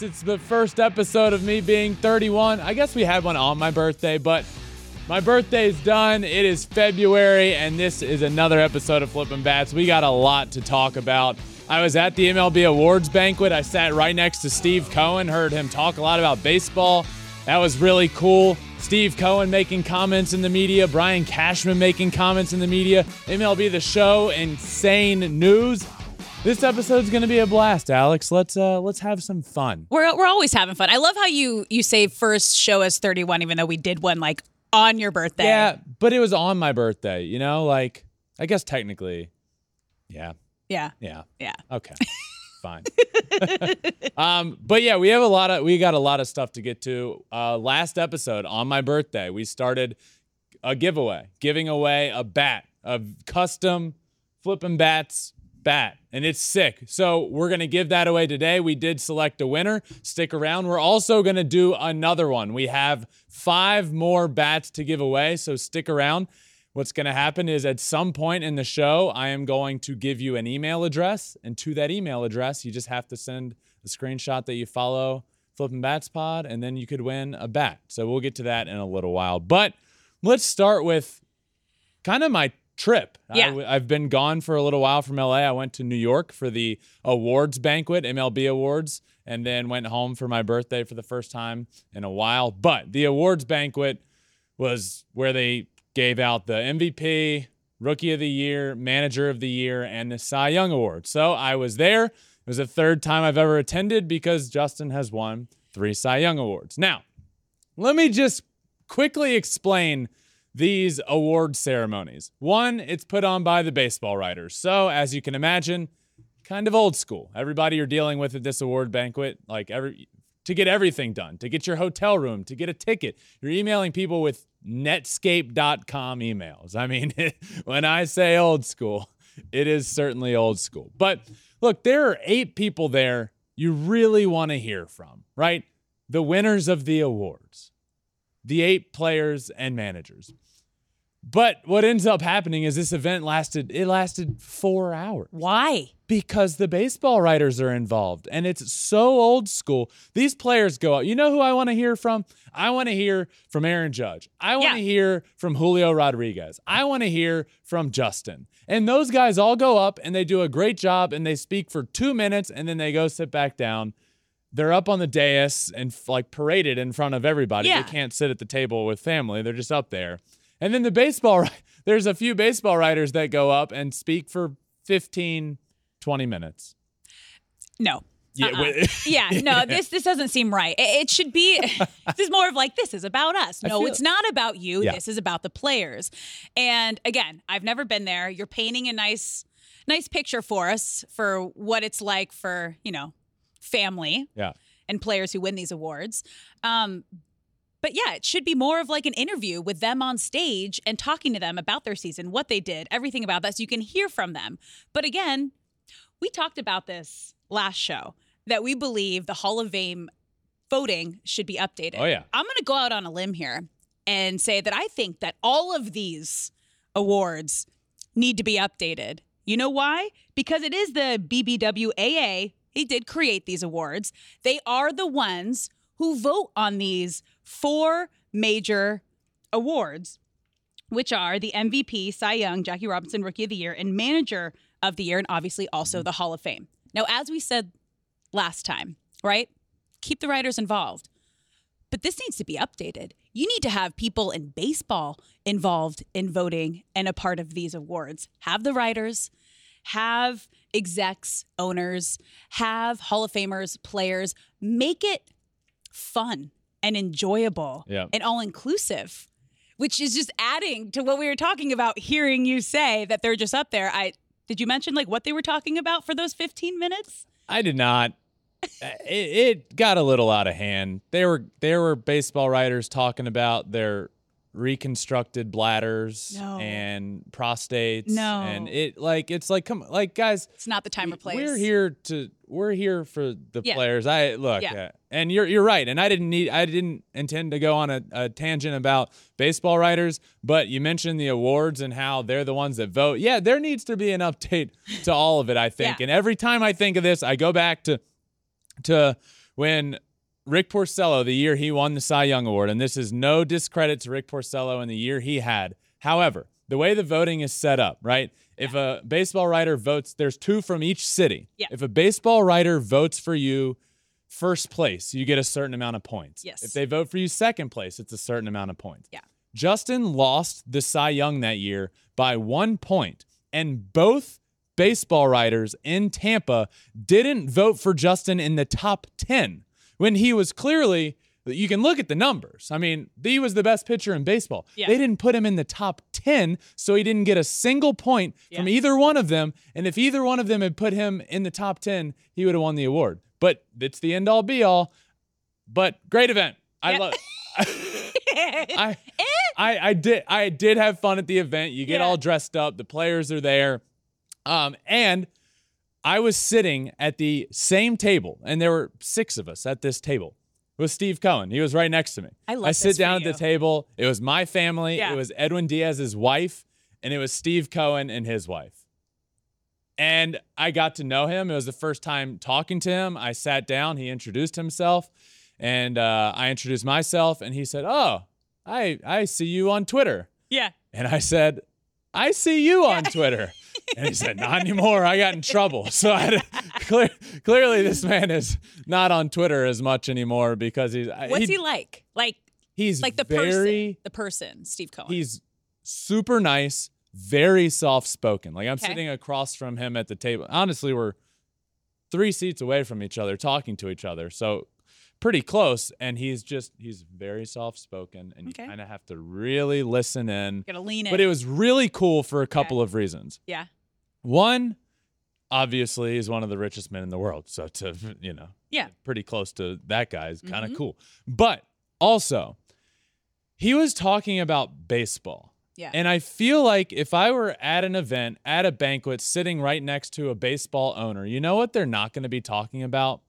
It's the first episode of me being 31. I guess we had one on my birthday, but my birthday's done. It is February, and this is another episode of Flippin' Bats. We got a lot to talk about. I was at the MLB Awards banquet. I sat right next to Steve Cohen, heard him talk a lot about baseball. That was really cool. Steve Cohen making comments in the media, Brian Cashman making comments in the media, MLB The Show, insane news. This episode's gonna be a blast, Alex. Let's uh let's have some fun. We're we're always having fun. I love how you you say first show as 31, even though we did one like on your birthday. Yeah, but it was on my birthday, you know? Like I guess technically. Yeah. Yeah. Yeah. Yeah. Okay. Fine. um, but yeah, we have a lot of we got a lot of stuff to get to. Uh last episode on my birthday, we started a giveaway, giving away a bat, a custom flipping bats bat, and it's sick. So we're gonna give that away today. We did select a winner. Stick around. We're also gonna do another one. We have five more bats to give away, so stick around. What's going to happen is at some point in the show, I am going to give you an email address. And to that email address, you just have to send a screenshot that you follow Flipping Bats Pod, and then you could win a bat. So we'll get to that in a little while. But let's start with kind of my trip. Yeah. I, have been gone for a little while from LA. I went to New York for the awards banquet, MLB Awards, and then went home for my birthday for the first time in a while. But the awards banquet was where they gave out the MVP, Rookie of the Year, Manager of the Year, and the Cy Young Award. So I was there. It was the third time I've ever attended because Justin has won three Cy Young Awards. Now, let me just quickly explain these award ceremonies. One, it's put on by the baseball writers. So, as you can imagine, kind of old school. Everybody you're dealing with at this award banquet, like every to get everything done, to get your hotel room, to get a ticket. You're emailing people with netscape.com emails. I mean, when I say old school, it is certainly old school. But look, there are eight people there you really want to hear from, right? The winners of the awards, the eight players and managers. But what ends up happening is this event lasted it lasted 4 hours Why? because the baseball writers are involved and it's so old school. These players go out. You know who I want to hear from? I want to hear from Aaron Judge. I want to Yeah. hear from Julio Rodriguez. I want to hear from Justin. And those guys all go up and they do a great job and they speak for 2 minutes and then they go sit back down. They're up on the dais and like paraded in front of everybody. Yeah. They can't sit at the table with family. They're just up there. And then the baseball there's a few baseball writers that go up and speak for 15 20 minutes. No. Yeah, Uh-uh. yeah, no, this this doesn't seem right. It, it should be this is more of like this is about us. No, it's not about you. Yeah. This is about the players. And again, I've never been there. You're painting a nice nice picture for us for what it's like for, you know, family Yeah. and players who win these awards. Um, but yeah, it should be more of like an interview with them on stage and talking to them about their season, what they did, everything about that, so you can hear from them. But again, we talked about this last show that we believe the Hall of Fame voting should be updated. Oh, yeah. I'm going to go out on a limb here and say that I think that all of these awards need to be updated. You know why? Because it is the BBWAA. They did create these awards. They are the ones who vote on these four major awards, which are the MVP, Cy Young, Jackie Robinson, Rookie of the Year, and Manager of the Year, and obviously also the Hall of Fame. Now, as we said last time, right? Keep the writers involved. But this needs to be updated. You need to have people in baseball involved in voting and a part of these awards. Have the writers, have execs, owners, have Hall of Famers, players. Make it fun and enjoyable Yeah. and all inclusive, which is just adding to what we were talking about. Hearing you say that they're just up there. I did you mention like what they were talking about for those 15 minutes? I did not. it, it got a little out of hand. There were there were baseball writers talking about their reconstructed bladders No. and prostates. No. and it like it's like come like guys. It's not the time or place. We're here to we're here for the Yeah. players. I look, Yeah. uh, and you're you're right. And I didn't need I didn't intend to go on a, a tangent about baseball writers, but you mentioned the awards and how they're the ones that vote. Yeah, there needs to be an update to all of it. I think, Yeah. and every time I think of this, I go back to to when Rick Porcello, the year he won the Cy Young Award, and this is no discredit to Rick Porcello in the year he had. However, the way the voting is set up, right? If a baseball writer votes, there's two from each city. Yeah. If a baseball writer votes for you first place, you get a certain amount of points. Yes. If they vote for you second place, it's a certain amount of points. Yeah. Justin lost the Cy Young that year by one point, and both baseball writers in Tampa didn't vote for Justin in the top 10 when he was clearly. You can look at the numbers. I mean, he was the best pitcher in baseball. Yeah. They didn't put him in the top 10, so he didn't get a single point from either one of them. And if either one of them had put him in the top 10, he would have won the award. But it's the end all be all. But great event. I Yeah. love I, I I did I did have fun at the event. You get Yeah. all dressed up. The players are there, um, and I was sitting at the same table, and there were six of us at this table with Steve Cohen. He was right next to me. I love I sit down at you. the table. It was my family. Yeah. It was Edwin Diaz's wife, and it was Steve Cohen and his wife. And I got to know him. It was the first time talking to him. I sat down. He introduced himself, and uh, I introduced myself. And he said, "Oh, I I see you on Twitter." yeah. And I said, "I see you on Twitter." And he said, "Not anymore. I got in trouble." So I to, clear, clearly, this man is not on Twitter as much anymore because he's uh, What's he, like? Like he's like the very person, the person, Steve Cohen. he's super nice, very soft spoken. Like I'm Okay. sitting across from him at the table. Honestly, we're three seats away from each other, talking to each other. So pretty close. And he's just he's very soft spoken and Okay. you kind of have to really listen in. Gotta lean in. But it was really cool for a couple of reasons. yeah. One, obviously, he's one of the richest men in the world. So to, you know, Yeah. pretty close to that guy is kind of Mhm. cool. But also, he was talking about baseball. Yeah. And I feel like if I were at an event, at a banquet, sitting right next to a baseball owner, you know what they're not going to be talking about?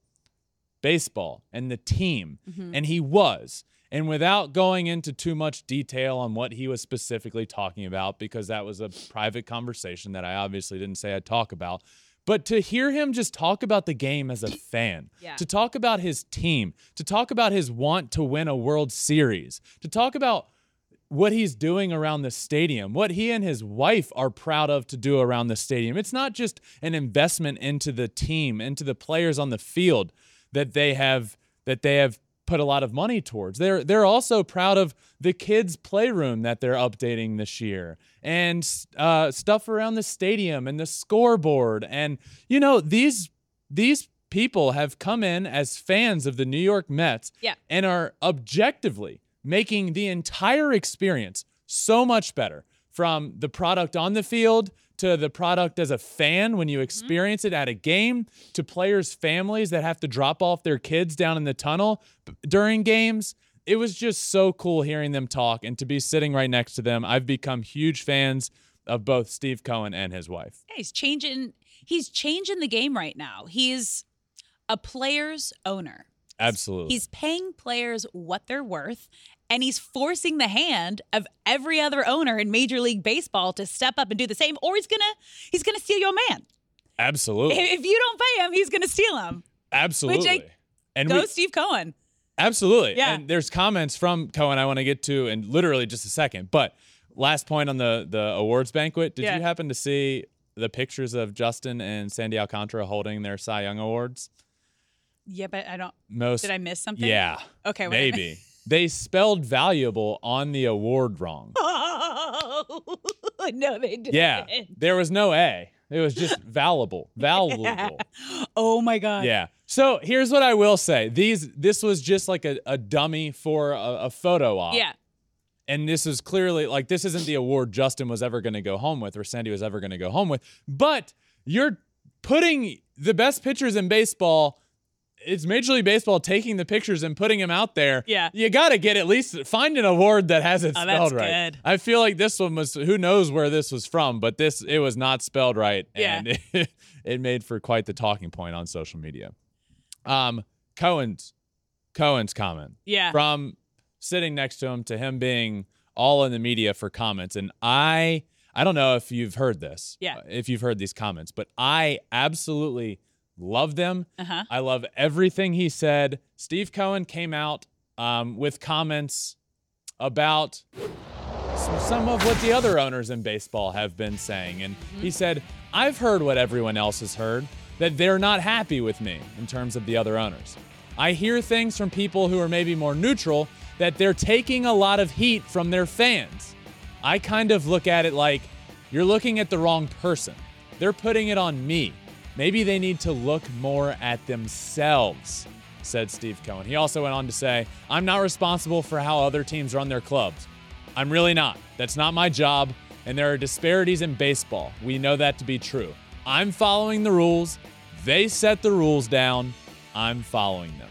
Baseball and the team. Mm-hmm. And he was. And without going into too much detail on what he was specifically talking about, because that was a private conversation that I obviously didn't say I'd talk about, but to hear him just talk about the game as a fan, Yeah. to talk about his team, to talk about his want to win a World Series, to talk about what he's doing around the stadium, what he and his wife are proud of to do around the stadium. It's not just an investment into the team, into the players on the field that they have that they have put a lot of money towards. They're they're also proud of the kids' playroom that they're updating this year and uh, stuff around the stadium and the scoreboard. And you know these these people have come in as fans of the New York Mets Yeah. and are objectively making the entire experience so much better from the product on the field to the product as a fan when you mm-hmm. experience it at a game to players' families that have to drop off their kids down in the tunnel during games. It was just so cool hearing them talk and to be sitting right next to them. I've become huge fans of both Steve Cohen and his wife. Yeah, he's changing he's changing the game right now. He's a player's owner. Absolutely. He's paying players what they're worth and he's forcing the hand of every other owner in Major League Baseball to step up and do the same or he's going to he's to steal your man. Absolutely. If you don't pay him, he's going to steal him. Absolutely. and Go we, Steve Cohen. Absolutely. Yeah. And there's comments from Cohen I want to get to in literally just a second. But last point on the the awards banquet, did Yeah. you happen to see the pictures of Justin and Sandy Alcantara holding their Cy Young awards? Yeah, but I don't Most did I miss something? Yeah. Okay, wait. Maybe. they spelled valuable on the award wrong. Oh, no, they didn't. Yeah. There was no A. It was just valuable. Valuable. Oh my God. Yeah. So here's what I will say. These this was just like a, a dummy for a, a photo op. Yeah. and this is clearly like this isn't the award Justin was ever going to go home with or Sandy was ever going to go home with, but you're putting the best pitchers in baseball it's Major League Baseball taking the pictures and putting them out there. Yeah. You got to get at least find an award that has it Oh, spelled that's right. good. I feel like this one was who knows where this was from, but this it was not spelled right Yeah. and it, it made for quite the talking point on social media. Um Cohen's Cohen's comment Yeah. from sitting next to him to him being all in the media for comments and I I don't know if you've heard this. Yeah. If you've heard these comments, but I absolutely love them. Uh-huh. I love everything he said. Steve Cohen came out um, with comments about some, some of what the other owners in baseball have been saying. And he said, I've heard what everyone else has heard, that they're not happy with me in terms of the other owners. I hear things from people who are maybe more neutral that they're taking a lot of heat from their fans. I kind of look at it like you're looking at the wrong person. They're putting it on me. Maybe they need to look more at themselves, said Steve Cohen. He also went on to say, I'm not responsible for how other teams run their clubs. I'm really not. That's not my job, and there are disparities in baseball. We know that to be true. I'm following the rules. They set the rules down. I'm following them.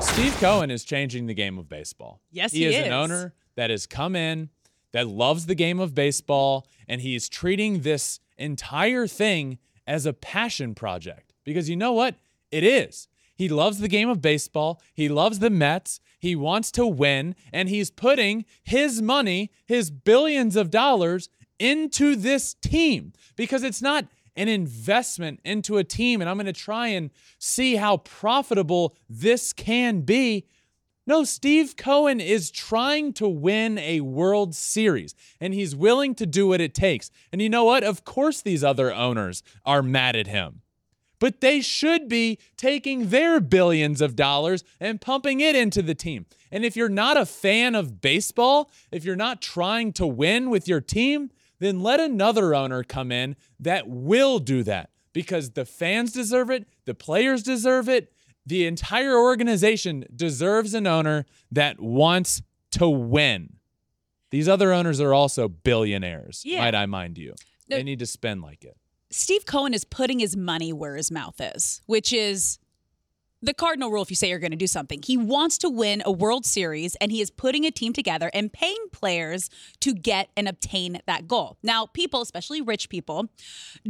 Steve Cohen is changing the game of baseball. Yes, he he is, is. an owner that has come in that loves the game of baseball, and he's treating this entire thing as a passion project. Because you know what? It is. He loves the game of baseball. He loves the Mets. He wants to win, and he's putting his money, his billions of dollars, into this team because it's not an investment into a team. And I'm going to try and see how profitable this can be. No, Steve Cohen is trying to win a World Series, and he's willing to do what it takes. And you know what? Of course, these other owners are mad at him. But they should be taking their billions of dollars and pumping it into the team. And if you're not a fan of baseball, if you're not trying to win with your team, then let another owner come in that will do that because the fans deserve it, the players deserve it, the entire organization deserves an owner that wants to win. These other owners are also billionaires, Yeah. might I mind you. No- They need to spend like it. Steve Cohen is putting his money where his mouth is, which is the cardinal rule if you say you're going to do something. He wants to win a World Series and he is putting a team together and paying players to get and obtain that goal. Now, people, especially rich people,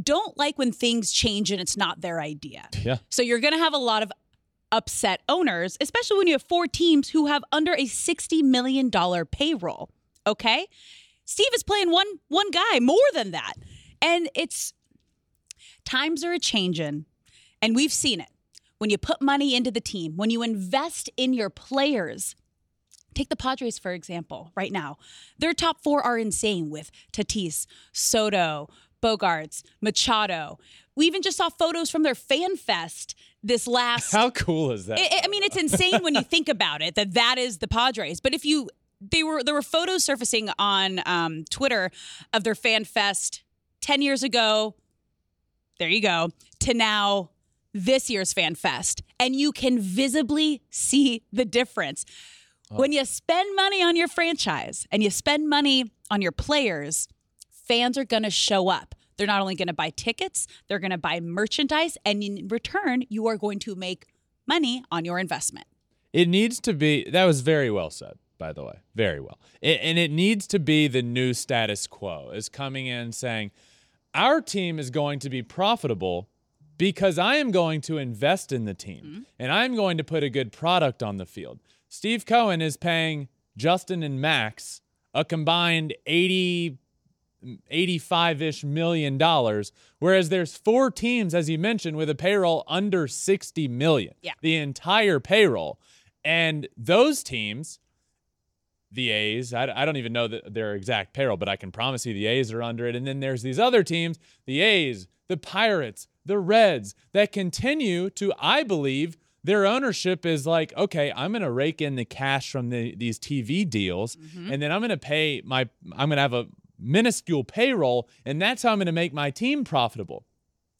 don't like when things change and it's not their idea. Yeah. So you're going to have a lot of upset owners, especially when you have four teams who have under a $60 million payroll. Okay? Steve is playing one one guy more than that. And it's times are a changing and we've seen it. When you put money into the team, when you invest in your players, Take the Padres, for example, right now. Their top four are insane with Tatis, Soto, Bogaerts, Machado. We even just saw photos from their fan fest this last How cool is that? I I mean, it's insane when you think about it that that is the Padres. But if you, they were there were photos surfacing on um, Twitter of their fan fest ten years ago. There you go to now this year's fan fest, and you can visibly see the difference. When you spend money on your franchise and you spend money on your players, fans are going to show up. They're not only going to buy tickets, they're going to buy merchandise, and in return, you are going to make money on your investment. It needs to be. That was very well said, by the way. Very well. It, and it needs to be the new status quo is coming in saying, our team is going to be profitable because I am going to invest in the team mm-hmm. and I'm going to put a good product on the field. Steve Cohen is paying Justin and Max a combined 80 85-ish million dollars whereas there's four teams as you mentioned with a payroll under 60 million. Yeah. the entire payroll. And those teams the A's I, I don't even know the, their exact payroll but I can promise you the A's are under it. And then there's these other teams the A's the Pirates the Reds that continue to I believe their ownership is like, okay, I'm going to rake in the cash from the, these TV deals, mm-hmm. and then I'm going to pay my, I'm going to have a minuscule payroll, and that's how I'm going to make my team profitable.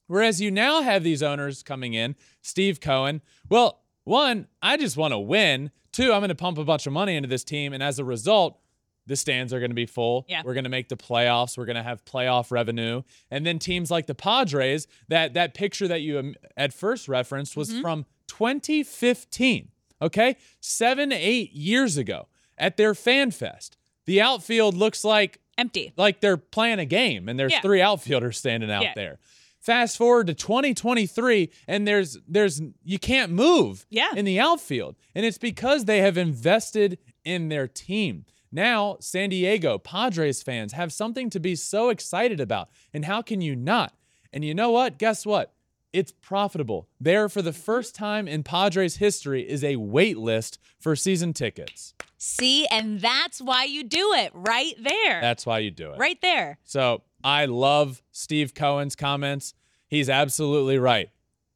Whereas you now have these owners coming in, Steve Cohen. Well, one, I just want to win. Two, I'm going to pump a bunch of money into this team, and as a result, the stands are going to be full. Yeah. We're going to make the playoffs. We're going to have playoff revenue. And then teams like the Padres, that that picture that you um, at first referenced was Mm-hmm. from 2015. Okay? 7 8 years ago at their fan fest. The outfield looks like Empty. like they're playing a game and there's Yeah. three outfielders standing out Yeah. there. Fast forward to 2023 and there's there's you can't move Yeah. in the outfield and it's because they have invested in their team. Now, San Diego Padres fans have something to be so excited about. And how can you not? And you know what? Guess what? It's profitable. There, for the first time in Padres history, is a wait list for season tickets. See, and that's why you do it right there. That's why you do it. right there. So I love Steve Cohen's comments. He's absolutely right.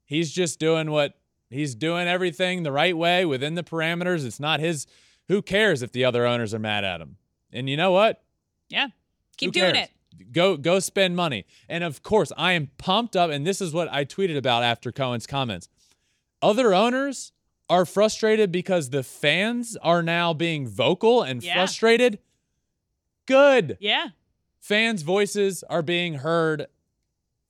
He's just doing what he's doing everything the right way within the parameters. It's not his. Who cares if the other owners are mad at him? And you know what? Yeah. Keep Who doing cares? it. Go go spend money. And of course, I am pumped up. And this is what I tweeted about after Cohen's comments. Other owners are frustrated because the fans are now being vocal and Yeah. frustrated. Good Yeah. fans' voices are being heard.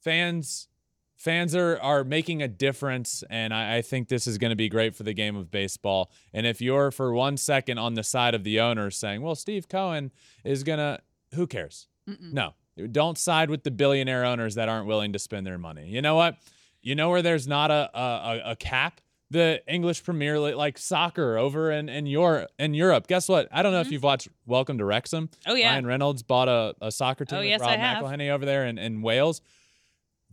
Fans fans are are making a difference, and I, I think this is going to be great for the game of baseball. And if you're for one second on the side of the owners saying, "Well, Steve Cohen is gonna," who cares? No, don't side with the billionaire owners that aren't willing to spend their money. You know what? You know where there's not a a, a- cap. The English Premier League, like soccer over in in Europe. In Europe, guess what? I don't know if you've watched Welcome to Wrexham. Oh, yeah. Ryan Reynolds bought a, a soccer team Oh, with yes, Rob McElhenney over there in, in Wales.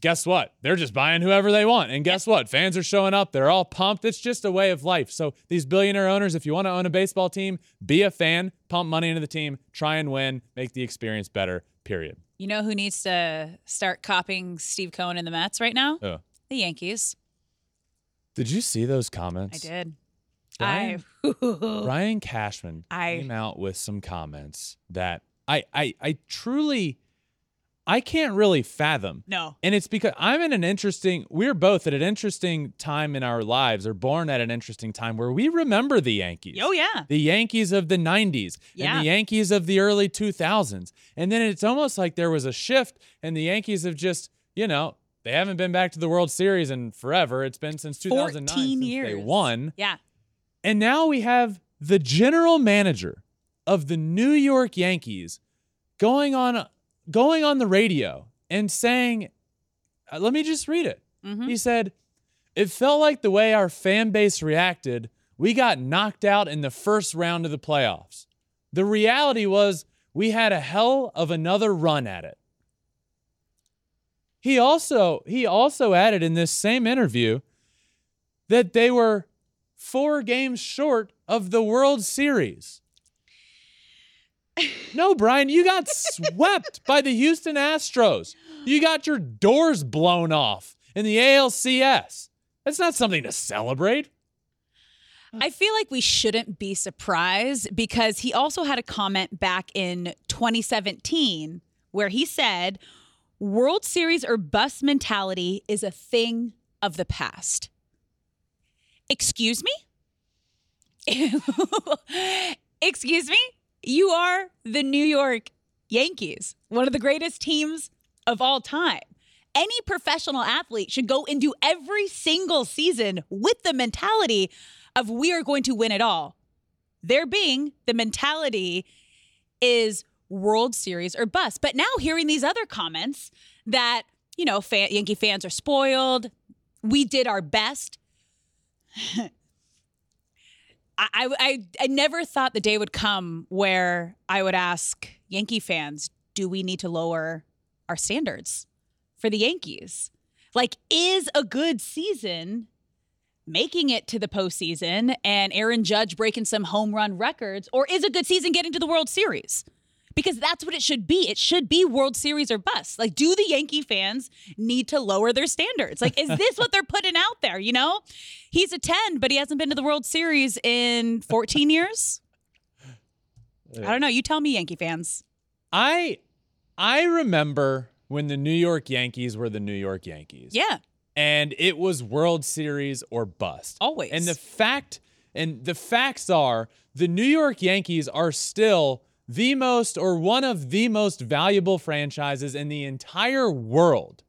Guess what? They're just buying whoever they want. And guess what? Fans are showing up. They're all pumped. It's just a way of life. So these billionaire owners, if you want to own a baseball team, be a fan, pump money into the team, try and win, make the experience better. Period. You know who needs to start copying Steve Cohen and the Mets right now? The Yankees. Did you see those comments? I did. Brian, I Brian Cashman I- came out with some comments that I, I I truly I can't really fathom. no. And it's because I'm in an interesting, we're both at an interesting time in our lives, or born at an interesting time where we remember the Yankees. Oh yeah. The Yankees of the 90s Yeah. and the Yankees of the early 2000s. And then it's almost like there was a shift, and the Yankees have just, you know, they haven't been back to the World Series in forever. It's been since 2009 14 since years. they won. Yeah. And now we have the general manager of the New York Yankees going on going on the radio and saying, uh, let me just read it. Mhm. He said, "It felt like the way our fan base reacted, we got knocked out in the first round of the playoffs. The reality was we had a hell of another run at it." He also he also added in this same interview that they were four games short of the World Series. No, Brian, you got swept by the Houston Astros. You got your doors blown off in the ALCS. That's not something to celebrate. I feel like we shouldn't be surprised because he also had a comment back in 2017 where he said, World Series or bust mentality is a thing of the past. Excuse me? Excuse me? You are the New York Yankees, one of the greatest teams of all time. Any professional athlete should go into every single season with the mentality of we are going to win it all. There being the mentality is World Series or bust. But now hearing these other comments that, you know, fan, Yankee fans are spoiled, we did our best. I, I, I, never thought the day would come where I would ask Yankee fans, do we need to lower our standards for the Yankees? Like, is a good season making it to the postseason and Aaron Judge breaking some home run records, or is a good season getting to the World Series? Because that's what it should be. It should be World Series or bust. Like, do the Yankee fans need to lower their standards? Like, is this what they're putting out there? You know, he's a 10, but he hasn't been to the World Series in 14 years. I don't know. You tell me, Yankee fans. I I remember when the New York Yankees were the New York Yankees. Yeah. And it was World Series or bust. Always. And the fact and the facts are the New York Yankees are still the most or one of the most valuable franchises in the entire world.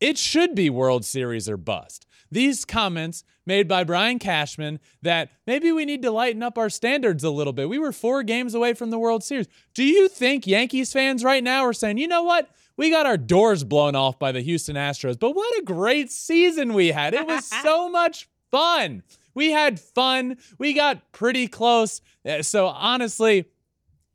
It should be World Series or bust. These comments made by Brian Cashman that maybe we need to lighten up our standards a little bit. We were four games away from the World Series. Do you think Yankees fans right now are saying, you know what? We got our doors blown off by the Houston Astros, but what a great season we had. It was so much fun. We had fun. We got pretty close. Uh, So honestly,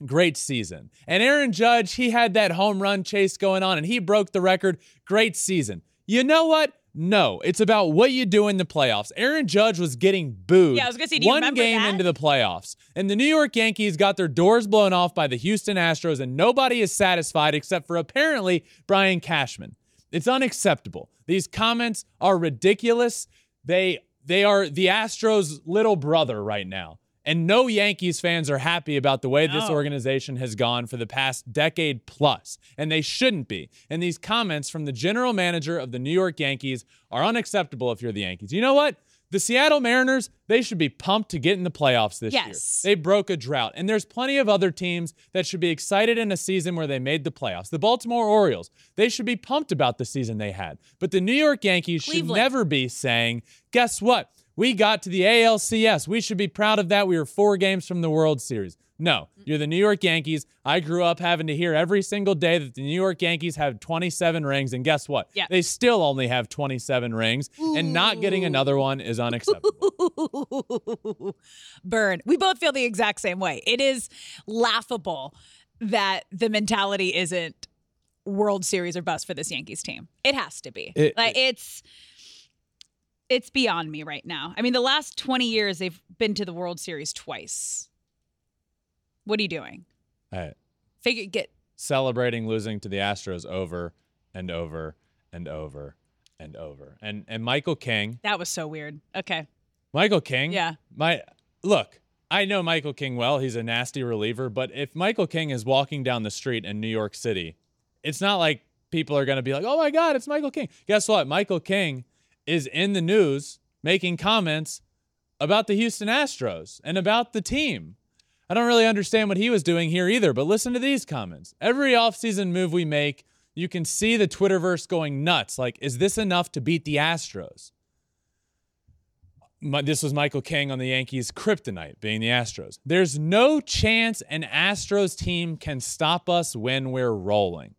great season. And Aaron Judge, he had that home run chase going on and he broke the record. Great season. You know what? No, it's about what you do in the playoffs. Aaron Judge was getting booed. Yeah, I was gonna say, do you one game that? into the playoffs, and the New York Yankees got their doors blown off by the Houston Astros, and nobody is satisfied except for apparently Brian Cashman. It's unacceptable. These comments are ridiculous. They they are the Astros' little brother right now. And no Yankees fans are happy about the way this organization has gone for the past decade plus, and they shouldn't be. And these comments from the general manager of the New York Yankees are unacceptable if you're the Yankees. You know what? The Seattle Mariners, they should be pumped to get in the playoffs this Yes. year. They broke a drought. And there's plenty of other teams that should be excited in a season where they made the playoffs. The Baltimore Orioles, they should be pumped about the season they had. But the New York Yankees should never be saying, guess what? We got to the ALCS. We should be proud of that. We were four games from the World Series. No, mm. you're the New York Yankees. I grew up having to hear every single day that the New York Yankees have 27 rings. And guess what? Yeah. They still only have 27 rings. And not getting another one is unacceptable. Burn. We both feel the exact same way. It is laughable that the mentality isn't World Series or bust for this Yankees team. It has to be. It- like it's it's beyond me right now. I mean, the last 20 years they've been to the World Series twice. What are you doing? Hey, Figure get celebrating losing to the Astros over and over and over and over. And and Michael King, that was so weird. Okay. Michael King, Yeah. My look, I know Michael King well. He's a nasty reliever, but if Michael King is walking down the street in New York City, it's not like people are going to be like, "Oh my god, it's Michael King." Guess what? Michael King is in the news making comments about the Houston Astros and about the team. I don't really understand what he was doing here either, but listen to these comments. Every offseason move we make, you can see the Twitterverse going nuts. Like, is this enough to beat the Astros? My, this was Michael King on the Yankees' kryptonite, being the Astros. There's no chance an Astros team can stop us when we're rolling.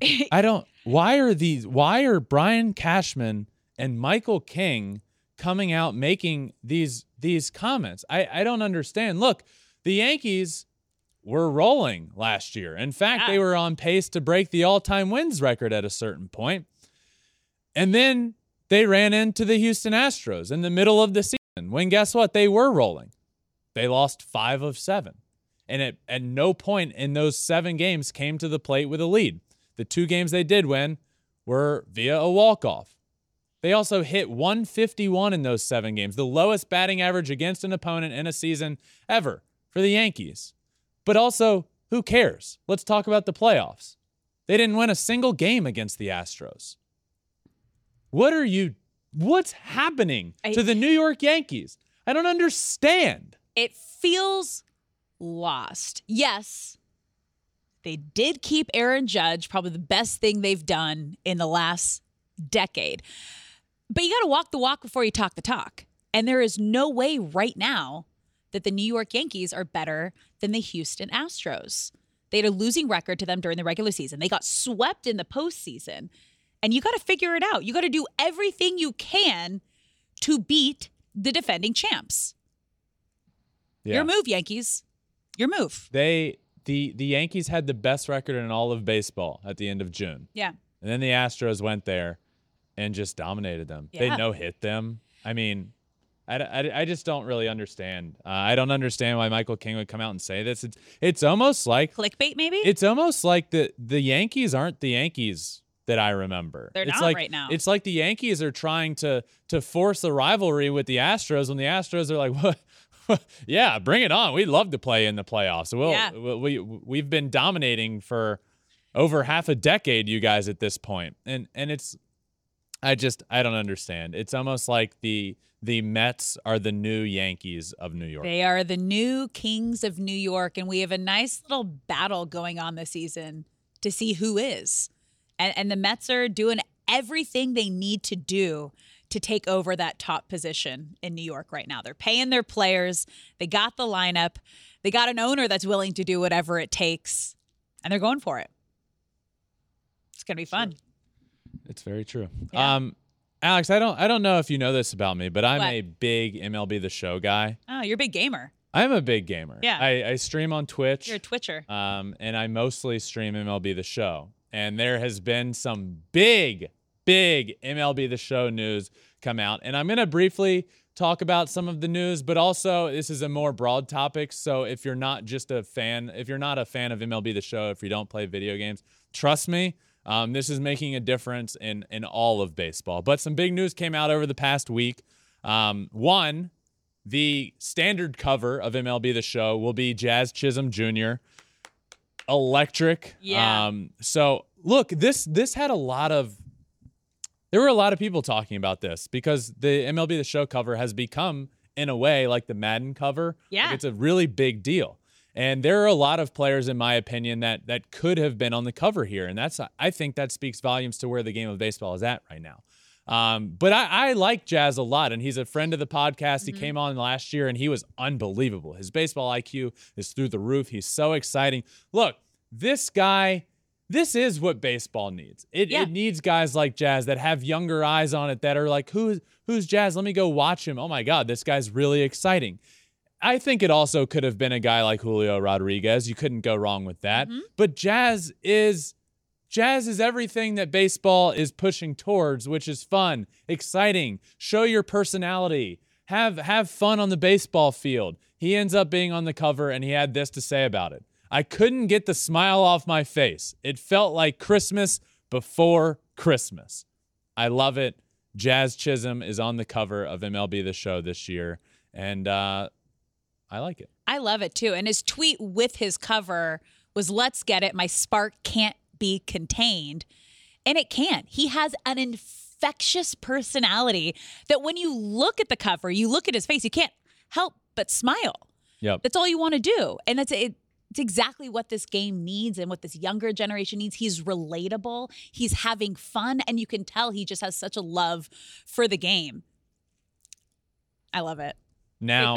I don't. Why are these? Why are Brian Cashman and Michael King coming out making these these comments? I I don't understand. Look, the Yankees were rolling last year. In fact, they were on pace to break the all-time wins record at a certain point. And then they ran into the Houston Astros in the middle of the season. When guess what? They were rolling. They lost five of seven. And at, at no point in those seven games came to the plate with a lead. The two games they did win were via a walk-off. They also hit 151 in those seven games, the lowest batting average against an opponent in a season ever for the Yankees. But also, who cares? Let's talk about the playoffs. They didn't win a single game against the Astros. What are you what's happening I- to the New York Yankees? I don't understand. it feels lost. Yes, they did keep Aaron Judge, probably the best thing they've done in the last decade. But you got to walk the walk before you talk the talk. And there is no way right now that the New York Yankees are better than the Houston Astros. They had a losing record to them during the regular season. They got swept in the postseason. And you got to figure it out. You got to do everything you can to beat the defending champs. Your move, Yankees. Your move. They the the Yankees had the best record in all of baseball at the end of June. Yeah. And then the Astros went there and just dominated them. They no hit them. I mean, I, I, I just don't really understand. Uh, I don't understand why Michael King would come out and say this. It's it's almost like Clickbait, maybe? it's almost like the the Yankees aren't the Yankees that I remember. They're it's not like, right now. It's like the Yankees are trying to to force a rivalry with the Astros when the Astros are like, what? yeah, bring it on. We'd love to play in the playoffs. We'll, Yeah. we, we we've been dominating for over half a decade, you guys, at this point. point, and and it's I just I don't understand. It's almost like the the Mets are the new Yankees of New York. They are the new kings of New York, and we have a nice little battle going on this season to see who is. And, and the Mets are doing everything they need to do to take over that top position in New York right now. They're paying their players, they got the lineup, they got an owner that's willing to do whatever it takes, and they're going for it. It's going to be fun. It's very true. Yeah. Um, Alex, I don't I don't know if you know this about me, but I'm What? a big MLB The Show guy. Oh, you're a big gamer. I'm a big gamer. Yeah. I, I stream on Twitch. You're a Twitcher. um, and I mostly stream MLB The Show. And there has been some big, big MLB The Show news come out. And I'm going to briefly talk about some of the news, but also this is a more broad topic. So if you're not just a fan, if you're not a fan of MLB The Show, if you don't play video games, trust me. Um, this is making a difference in in all of baseball. But some big news came out over the past week. Um, one, the standard cover of MLB The Show will be Jazz Chisholm Jr. Electric. Yeah. Um, so look, this this had a lot of there were a lot of people talking about this because the MLB The Show cover has become, in a way, like the Madden cover. Yeah. Like, it's a really big deal. And there are a lot of players, in my opinion, that that could have been on the cover here, and that's I think that speaks volumes to where the game of baseball is at right now. Um, but I, I like Jazz a lot, and he's a friend of the podcast. He came on last year, and he was unbelievable. His baseball IQ is through the roof. He's so exciting. Look, this guy, this is what baseball needs. It, Yeah. it needs guys like Jazz that have younger eyes on it that are like, who's who's Jazz? Let me go watch him. Oh my God, this guy's really exciting. I think it also could have been a guy like Julio Rodriguez. You couldn't go wrong with that. Mm-hmm. But Jazz is Jazz is everything that baseball is pushing towards, which is fun, exciting, show your personality, have have fun on the baseball field. He ends up being on the cover and he had this to say about it. I couldn't get the smile off my face. It felt like Christmas before Christmas. I love it. Jazz Chisholm is on the cover of MLB The Show this year, and uh, I like it. I love it too. And his tweet with his cover was let's get it. My spark can't be contained. And it can't. He has an infectious personality that when you look at the cover, you look at his face, you can't help but smile. Yep. That's all you want to do. And that's it. It's exactly what this game needs and what this younger generation needs. He's relatable. He's having fun. And you can tell he just has such a love for the game. I love it. Now,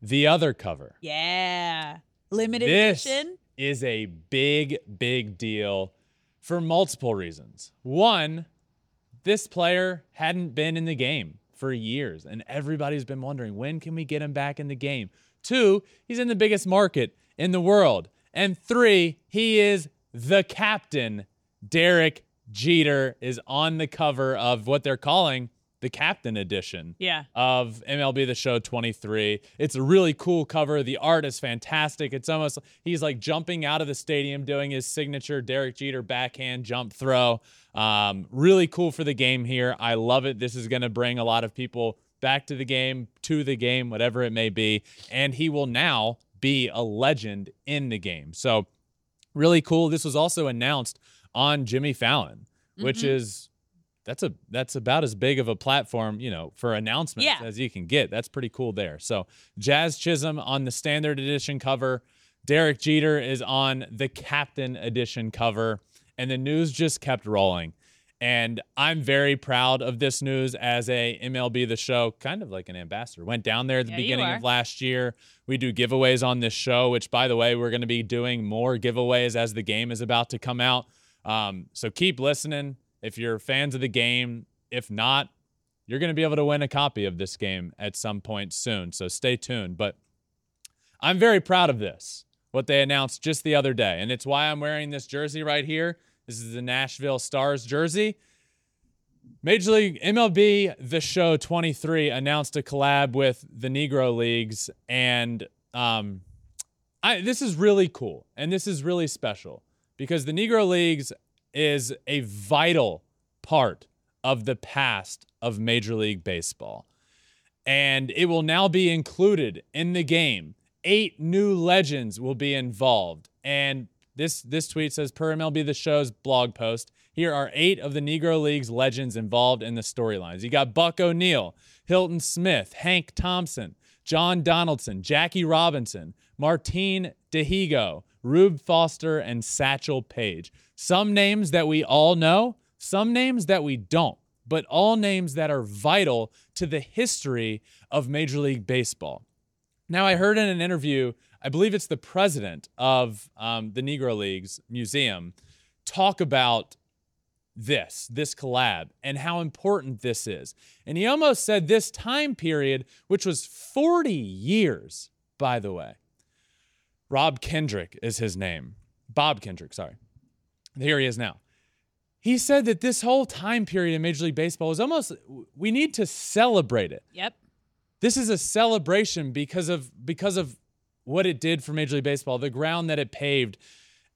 the other cover. Yeah. Limited This edition. is a big, big deal for multiple reasons. One, this player hadn't been in the game for years, and everybody's been wondering when can we get him back in the game. Two, he's in the biggest market in the world. And three, he is the captain. Derek Jeter is on the cover of what they're calling the captain edition Yeah. of MLB The Show 23. It's a really cool cover. The art is fantastic. It's almost he's like jumping out of the stadium doing his signature Derek Jeter backhand jump throw. Um, really cool for the game here. I love it. This is going to bring a lot of people back to the game, to the game, whatever it may be. And he will now be a legend in the game. So really cool. This was also announced on Jimmy Fallon, which Mm-hmm. is that's a that's about as big of a platform, you know, for announcements Yeah. as you can get. That's pretty cool there. So Jazz Chisholm on the standard edition cover. Derek Jeter is on the captain edition cover. And the news just kept rolling. And I'm very proud of this news as a MLB The Show, kind of like an ambassador. Went down there at the Yeah, beginning of last year. We do giveaways on this show, which, by the way, we're going to be doing more giveaways as the game is about to come out. Um, so keep listening if you're fans of the game. If not, you're going to be able to win a copy of this game at some point soon. So stay tuned. But I'm very proud of this, what they announced just the other day. And it's why I'm wearing this jersey right here. This is the Nashville Stars jersey. Major League MLB The Show 23 announced a collab with the Negro Leagues. And um, I, this is really cool. And this is really special because the Negro Leagues is a vital part of the past of Major League Baseball and it will now be included in the game. Eight new legends will be involved. And this this tweet says per MLB the show's blog post, Here are eight of the Negro League's legends involved in the storylines. You got Buck O'Neil, Hilton Smith, Hank Thompson, John Donaldson, Jackie Robinson, Martín Dihigo, Rube Foster, and Satchel Paige. Some names that we all know, some names that we don't, but all names that are vital to the history of Major League Baseball. Now, I heard in an interview, I believe it's the president of um, the Negro Leagues Museum, talk about this, this collab, and how important this is. And he almost said this time period, which was 40 years, by the way. Rob Kendrick is his name. Bob Kendrick, sorry. Here he is now. He said that this whole time period in Major League Baseball is almost, we need to celebrate it. Yep. This is a celebration because of because of what it did for Major League Baseball, the ground that it paved.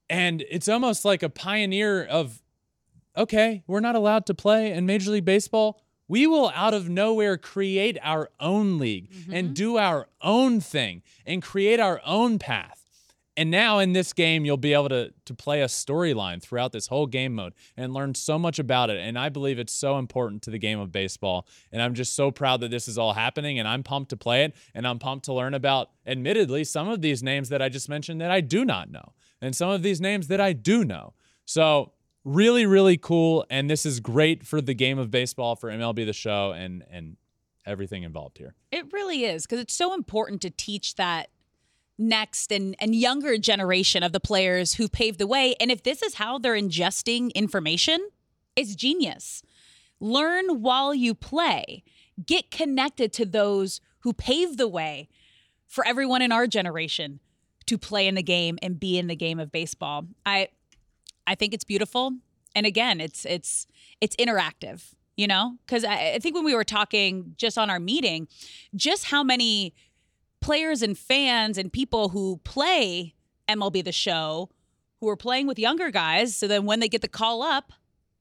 And it's almost like a pioneer of okay, we're not allowed to play in Major League Baseball. We will out of nowhere create our own league mm-hmm. and do our own thing and create our own path. And now in this game, you'll be able to, to play a storyline throughout this whole game mode and learn so much about it. And I believe it's so important to the game of baseball. And I'm just so proud that this is all happening. And I'm pumped to play it. And I'm pumped to learn about, admittedly, some of these names that I just mentioned that I do not know, and some of these names that I do know. So really, really cool. And this is great for the game of baseball, for MLB the show, and and everything involved here. It really is because it's so important to teach that next and, and younger generation of the players who paved the way. And if this is how they're ingesting information, it's genius. Learn while you play. Get connected to those who paved the way for everyone in our generation to play in the game and be in the game of baseball. I I think it's beautiful. And again, it's it's it's interactive, you know? Because I, I think when we were talking just on our meeting, just how many players and fans and people who play MLB the show who are playing with younger guys. So then when they get the call up,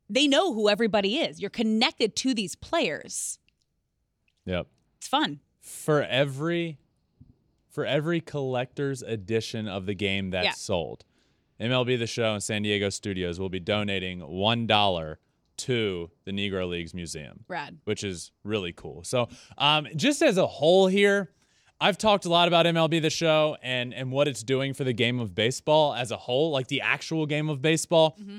they know who everybody is. You're connected to these players. Yep. It's fun. For every for every collector's edition of the game that's yeah. sold, MLB The Show and San Diego Studios will be donating one dollar to the Negro Leagues Museum. Rad. Which is really cool. So, um, just as a whole here, I've talked a lot about MLB the show and and what it's doing for the game of baseball as a whole, like the actual game of baseball. Mm-hmm.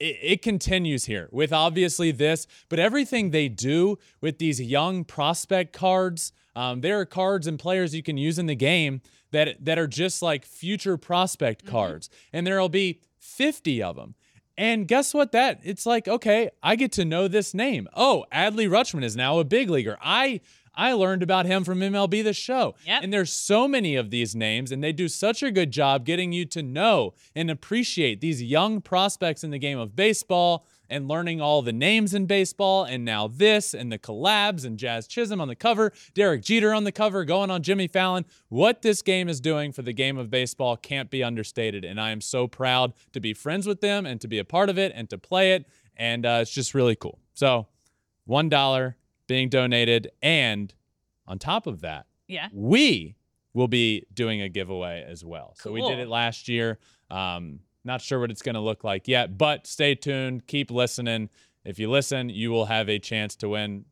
It, it continues here with obviously this, but everything they do with these young prospect cards. Um, there are cards and players you can use in the game that that are just like future prospect mm-hmm. cards, and there'll be 50 of them. And guess what? That it's like, okay, I get to know this name. Oh, Adley Rutschman is now a big leaguer. I I learned about him from MLB The Show. Yep. And there's so many of these names, and they do such a good job getting you to know and appreciate these young prospects in the game of baseball and learning all the names in baseball. And now this and the collabs and Jazz Chisholm on the cover, Derek Jeter on the cover, going on Jimmy Fallon. What this game is doing for the game of baseball can't be understated. And I am so proud to be friends with them and to be a part of it and to play it. And uh, it's just really cool. So, $1 being donated. And on top of that, yeah, we will be doing a giveaway as well. Cool. So we did it last year. Um, not sure what it's going to look like yet, but stay tuned. Keep listening. If you listen, you will have a chance to win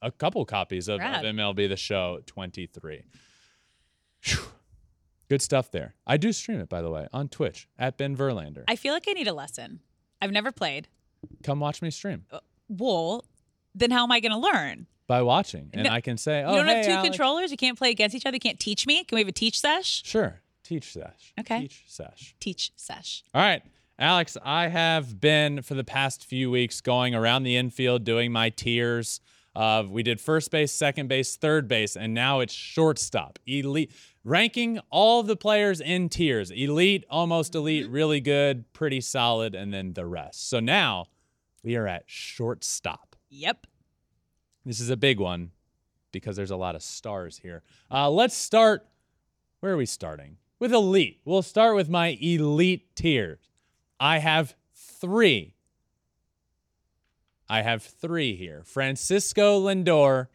a couple copies of, of MLB The Show 23. Whew. Good stuff there. I do stream it, by the way, on Twitch at Ben Verlander. I feel like I need a lesson. I've never played. Come watch me stream. Uh, well, then how am I going to learn? By watching, and no, I can say, "Oh, you don't hey, have two Alex. controllers. You can't play against each other. You can't teach me. Can we have a teach sesh? Sure, teach sesh. Okay, teach sesh. Teach sesh. All right, Alex. I have been for the past few weeks going around the infield doing my tiers. Of we did first base, second base, third base, and now it's shortstop. Elite ranking all the players in tiers: elite, almost elite, mm-hmm. really good, pretty solid, and then the rest. So now we are at shortstop. Yep. This is a big one because there's a lot of stars here. Uh, let's start. Where are we starting? With elite. We'll start with my elite tiers. I have three. I have three here Francisco Lindor,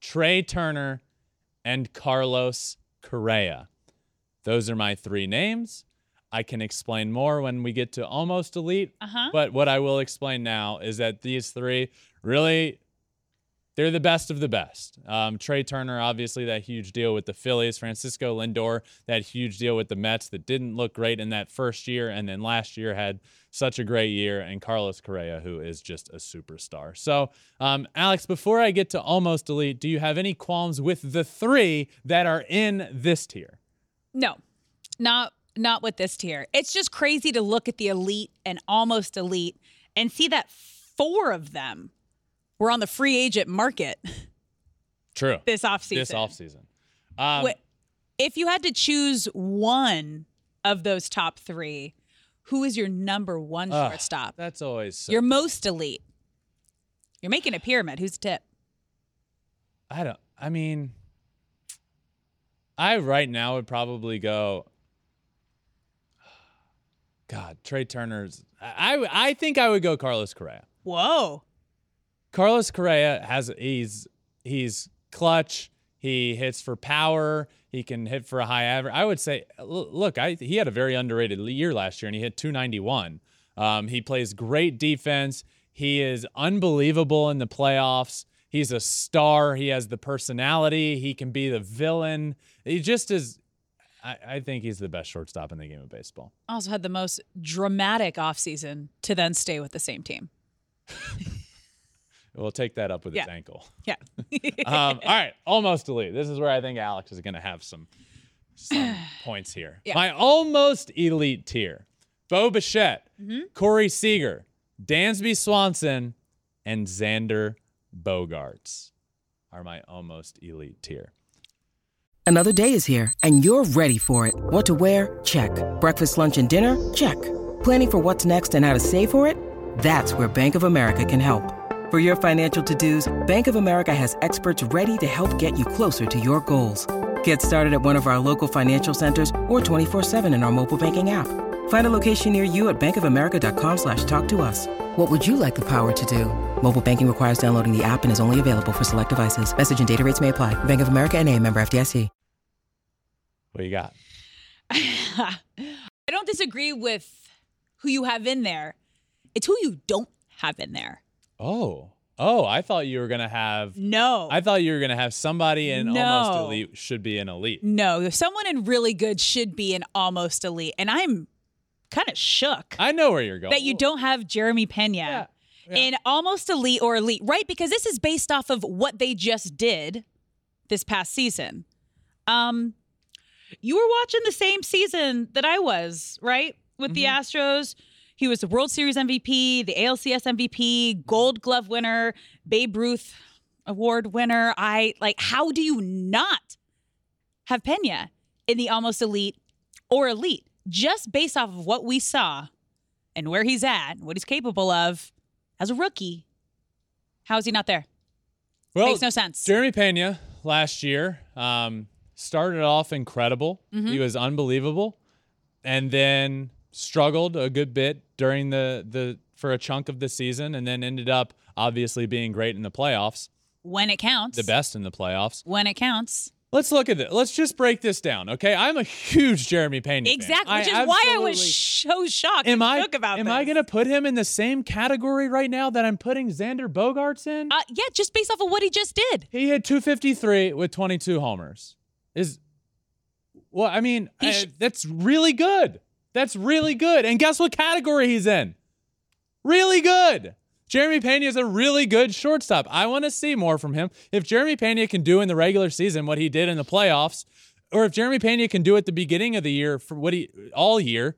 Trea Turner, and Carlos Correa. Those are my three names. I can explain more when we get to almost elite. Uh-huh. But what I will explain now is that these three really they're the best of the best. Um, Trea Turner, obviously, that huge deal with the Phillies. Francisco Lindor, that huge deal with the Mets that didn't look great in that first year, and then last year had such a great year. And Carlos Correa, who is just a superstar. So, um, Alex, before I get to almost elite, do you have any qualms with the three that are in this tier? No, not not with this tier. It's just crazy to look at the elite and almost elite and see that four of them were on the free agent market True. this offseason. This offseason. Um, Wh- if you had to choose one of those top three, who is your number one ugh, shortstop? That's always so Your most elite. You're making a pyramid. Who's the tip? I don't. I mean, I right now would probably go. God, Trea Turner's. I I think I would go Carlos Correa. Whoa. Carlos Correa has he's he's clutch. He hits for power. He can hit for a high average. I would say, look, I he had a very underrated year last year, and he hit 291. Um, he plays great defense. He is unbelievable in the playoffs. He's a star. He has the personality. He can be the villain. He just is. I, I think he's the best shortstop in the game of baseball. Also had the most dramatic offseason to then stay with the same team. We'll take that up with his ankle. Yeah. Um, all right, almost elite. This is where I think Alex is going to have some some points here. Yeah. My almost elite tier: Bo Bichette, Mm-hmm. Corey Seager, Dansby Swanson, and Xander Bogaerts are my almost elite tier. Another day is here, and you're ready for it. What to wear? Check. Breakfast, lunch, and dinner? Check. Planning for what's next and how to save for it? That's where Bank of America can help. For your financial to-dos, Bank of America has experts ready to help get you closer to your goals. Get started at one of our local financial centers or 24-7 in our mobile banking app. Find a location near you at bankofamerica.com slash talk to us. What would you like the power to do? Mobile banking requires downloading the app and is only available for select devices. Message and data rates may apply. Bank of America and a member FDIC. What you got? I don't disagree with who you have in there. It's who you don't have in there. Oh, oh, I thought you were gonna have. No. I thought you were gonna have somebody in No. almost elite should be an elite. no, someone in really good should be an almost elite. And I'm kind of shook I know where you're going. that you don't have Jeremy Pena Yeah, yeah. in almost elite or elite, right? Because this is based off of what they just did this past season. Um, you were watching the same season that I was, right? With the Astros. He was the World Series MVP, the ALCS MVP, Gold Glove winner, Babe Ruth Award winner. I like, how do you not have Pena in the almost elite or elite just based off of what we saw and where he's at, what he's capable of as a rookie? How is he not there? Well, Makes no sense. Jeremy Pena last year um, started off incredible. Mm-hmm. He was unbelievable, and then struggled a good bit during the the for a chunk of the season, and then ended up obviously being great in the playoffs, when it counts. the best in the playoffs. When it counts. Let's look at it. Let's just break this down, okay? I'm a huge Jeremy fan. Exactly. I Which is why I was so shocked Am I shook about am this. I going to put him in the same category right now that I'm putting Xander Bogaerts in? Uh, yeah, just based off of what he just did. He hit 253 with 22 homers. Is well, I mean, I- sh- that's really good. That's really good. And guess what category he's in? Really good. Jeremy Pena is a really good shortstop. I want to see more from him. If Jeremy Pena can do in the regular season what he did in the playoffs, or if Jeremy Pena can do at the beginning of the year for what he all year,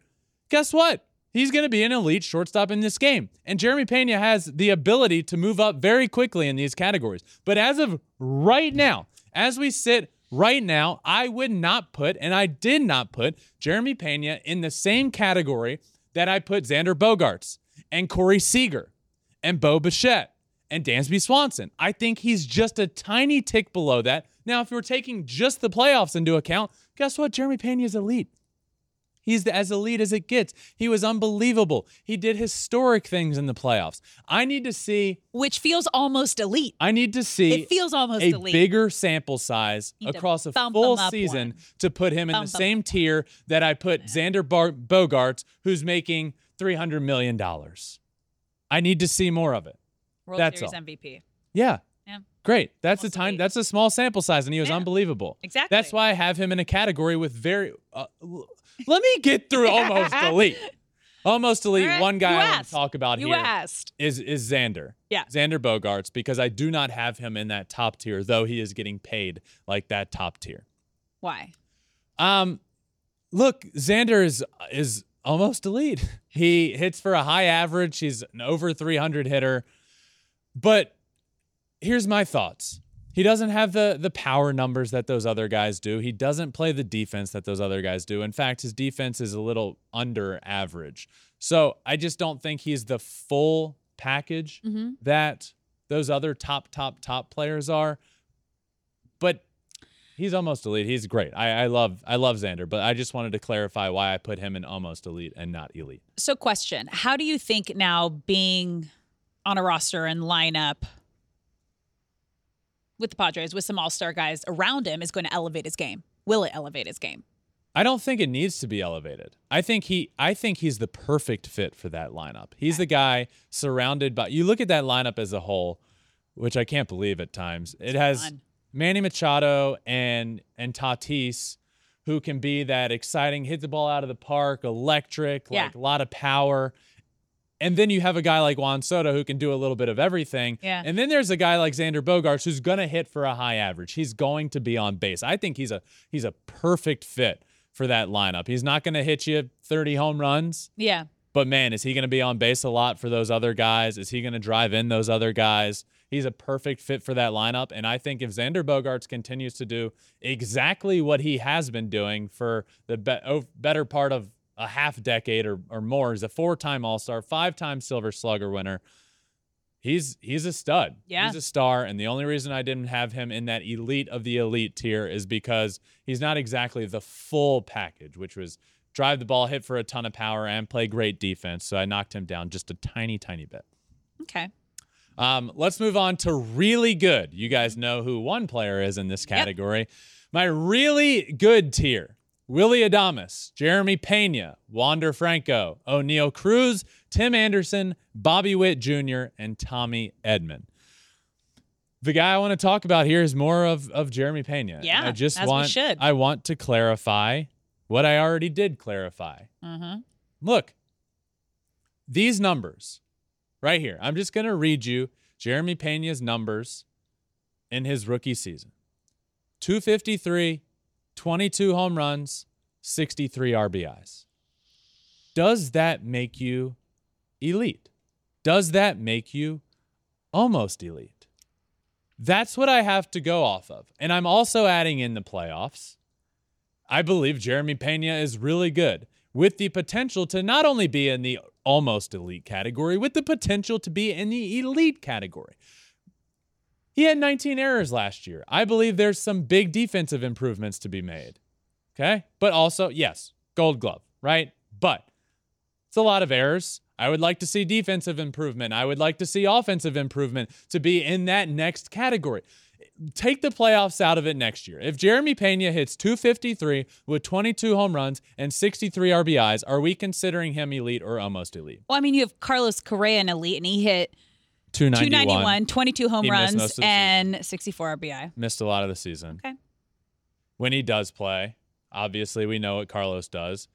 guess what? He's going to be an elite shortstop in this game. And Jeremy Pena has the ability to move up very quickly in these categories. But as of right now, as we sit right now, I would not put, and I did not put, Jeremy Pena in the same category that I put Xander Bogaerts and Corey Seager and Bo Bichette and Dansby Swanson. I think he's just a tiny tick below that. Now, if we're taking just the playoffs into account, guess what? Jeremy Pena is elite. He's the, as elite as it gets. He was unbelievable. He did historic things in the playoffs. I need to see. Which feels almost elite. I need to see. It feels almost a elite. bigger sample size across a full season one. to put him in the same up tier that I put Xander Bar- Bogaerts, who's making three hundred million dollars. I need to see more of it. World That's Series all. MVP. Yeah. Great. That's a time. That's a small sample size, and he was Yeah. unbelievable. Exactly. That's why I have him in a category with very. Uh, let me get through almost elite. Almost elite. Right, One guy you I want to talk about You here asked. is is Xander. Yeah. Xander Bogaerts because I do not have him in that top tier, though he is getting paid like that top tier. Why? Um, look, Xander is is almost elite. He hits for a high average. He's an over 300 hitter. But here's my thoughts. He doesn't have the the power numbers that those other guys do. He doesn't play the defense that those other guys do. In fact, his defense is a little under average. So I just don't think he's the full package mm-hmm. that those other top, top, top players are. But he's almost elite. He's great. I, I love I love Xander, but I just wanted to clarify why I put him in almost elite and not elite. So, question How do you think now being on a roster and lineup with the Padres, with some all star guys around him, is going to elevate his game? Will it elevate his game? I don't think it needs to be elevated. I think he I think he's the perfect fit for that lineup. He's the guy surrounded by you look at that lineup as a whole, which I can't believe at times. It has. Manny Machado and and Tatis who can be that exciting hit the ball out of the park, electric, Yeah. like a lot of power. And then you have a guy like Juan Soto who can do a little bit of everything. Yeah. And then there's a guy like Xander Bogaerts who's going to hit for a high average. He's going to be on base. I think he's a he's a perfect fit for that lineup. He's not going to hit you 30 home runs, Yeah. but man, is he going to be on base a lot for those other guys? Is he going to drive in those other guys? He's a perfect fit for that lineup. And I think if Xander Bogaerts continues to do exactly what he has been doing for the be- oh, better part of a half decade or, or more, he's a four time All Star, five time Silver Slugger winner. He's he's a stud. Yeah. He's a star. And the only reason I didn't have him in that elite of the elite tier is because he's not exactly the full package, which was drive the ball, hit for a ton of power, and play great defense. So I knocked him down just a tiny, tiny bit. Okay. Um, let's move on to really good. You guys know who one player is in this category. My really good tier Willy Adames, Jeremy Pena, Wander Franco, Oneil Cruz, Tim Anderson, Bobby Witt Jr., and Tommy Edman. The guy I want to talk about here is more of, of Jeremy Pena. And Yeah, I just want. I want to clarify what I already did clarify. Mm-hmm. Look, these numbers right here. I'm just going to read you Jeremy Pena's numbers in his rookie season 253, 22 home runs, 63 RBIs. Does that make you elite? Does that make you almost elite? That's what I have to go off of. And I'm also adding in the playoffs. I believe Jeremy Pena is really good with the potential to not only be in the almost elite category, with the potential to be in the elite category. He had 19 errors last year. I believe there's some big defensive improvements to be made. Okay. But also, yes, gold glove, right? But it's a lot of errors. I would like to see defensive improvement. I would like to see offensive improvement to be in that next category. Take the playoffs out of it next year. If Jeremy Pena hits 253 with 22 home runs and 63 RBIs, are we considering him elite or almost elite? Well, I mean, you have Carlos Correa in elite, and he hit 291. 291, 22 home He missed most runs, of the and 64 RBI. Missed a lot of the season. Okay. When he does play, obviously we know what Carlos does.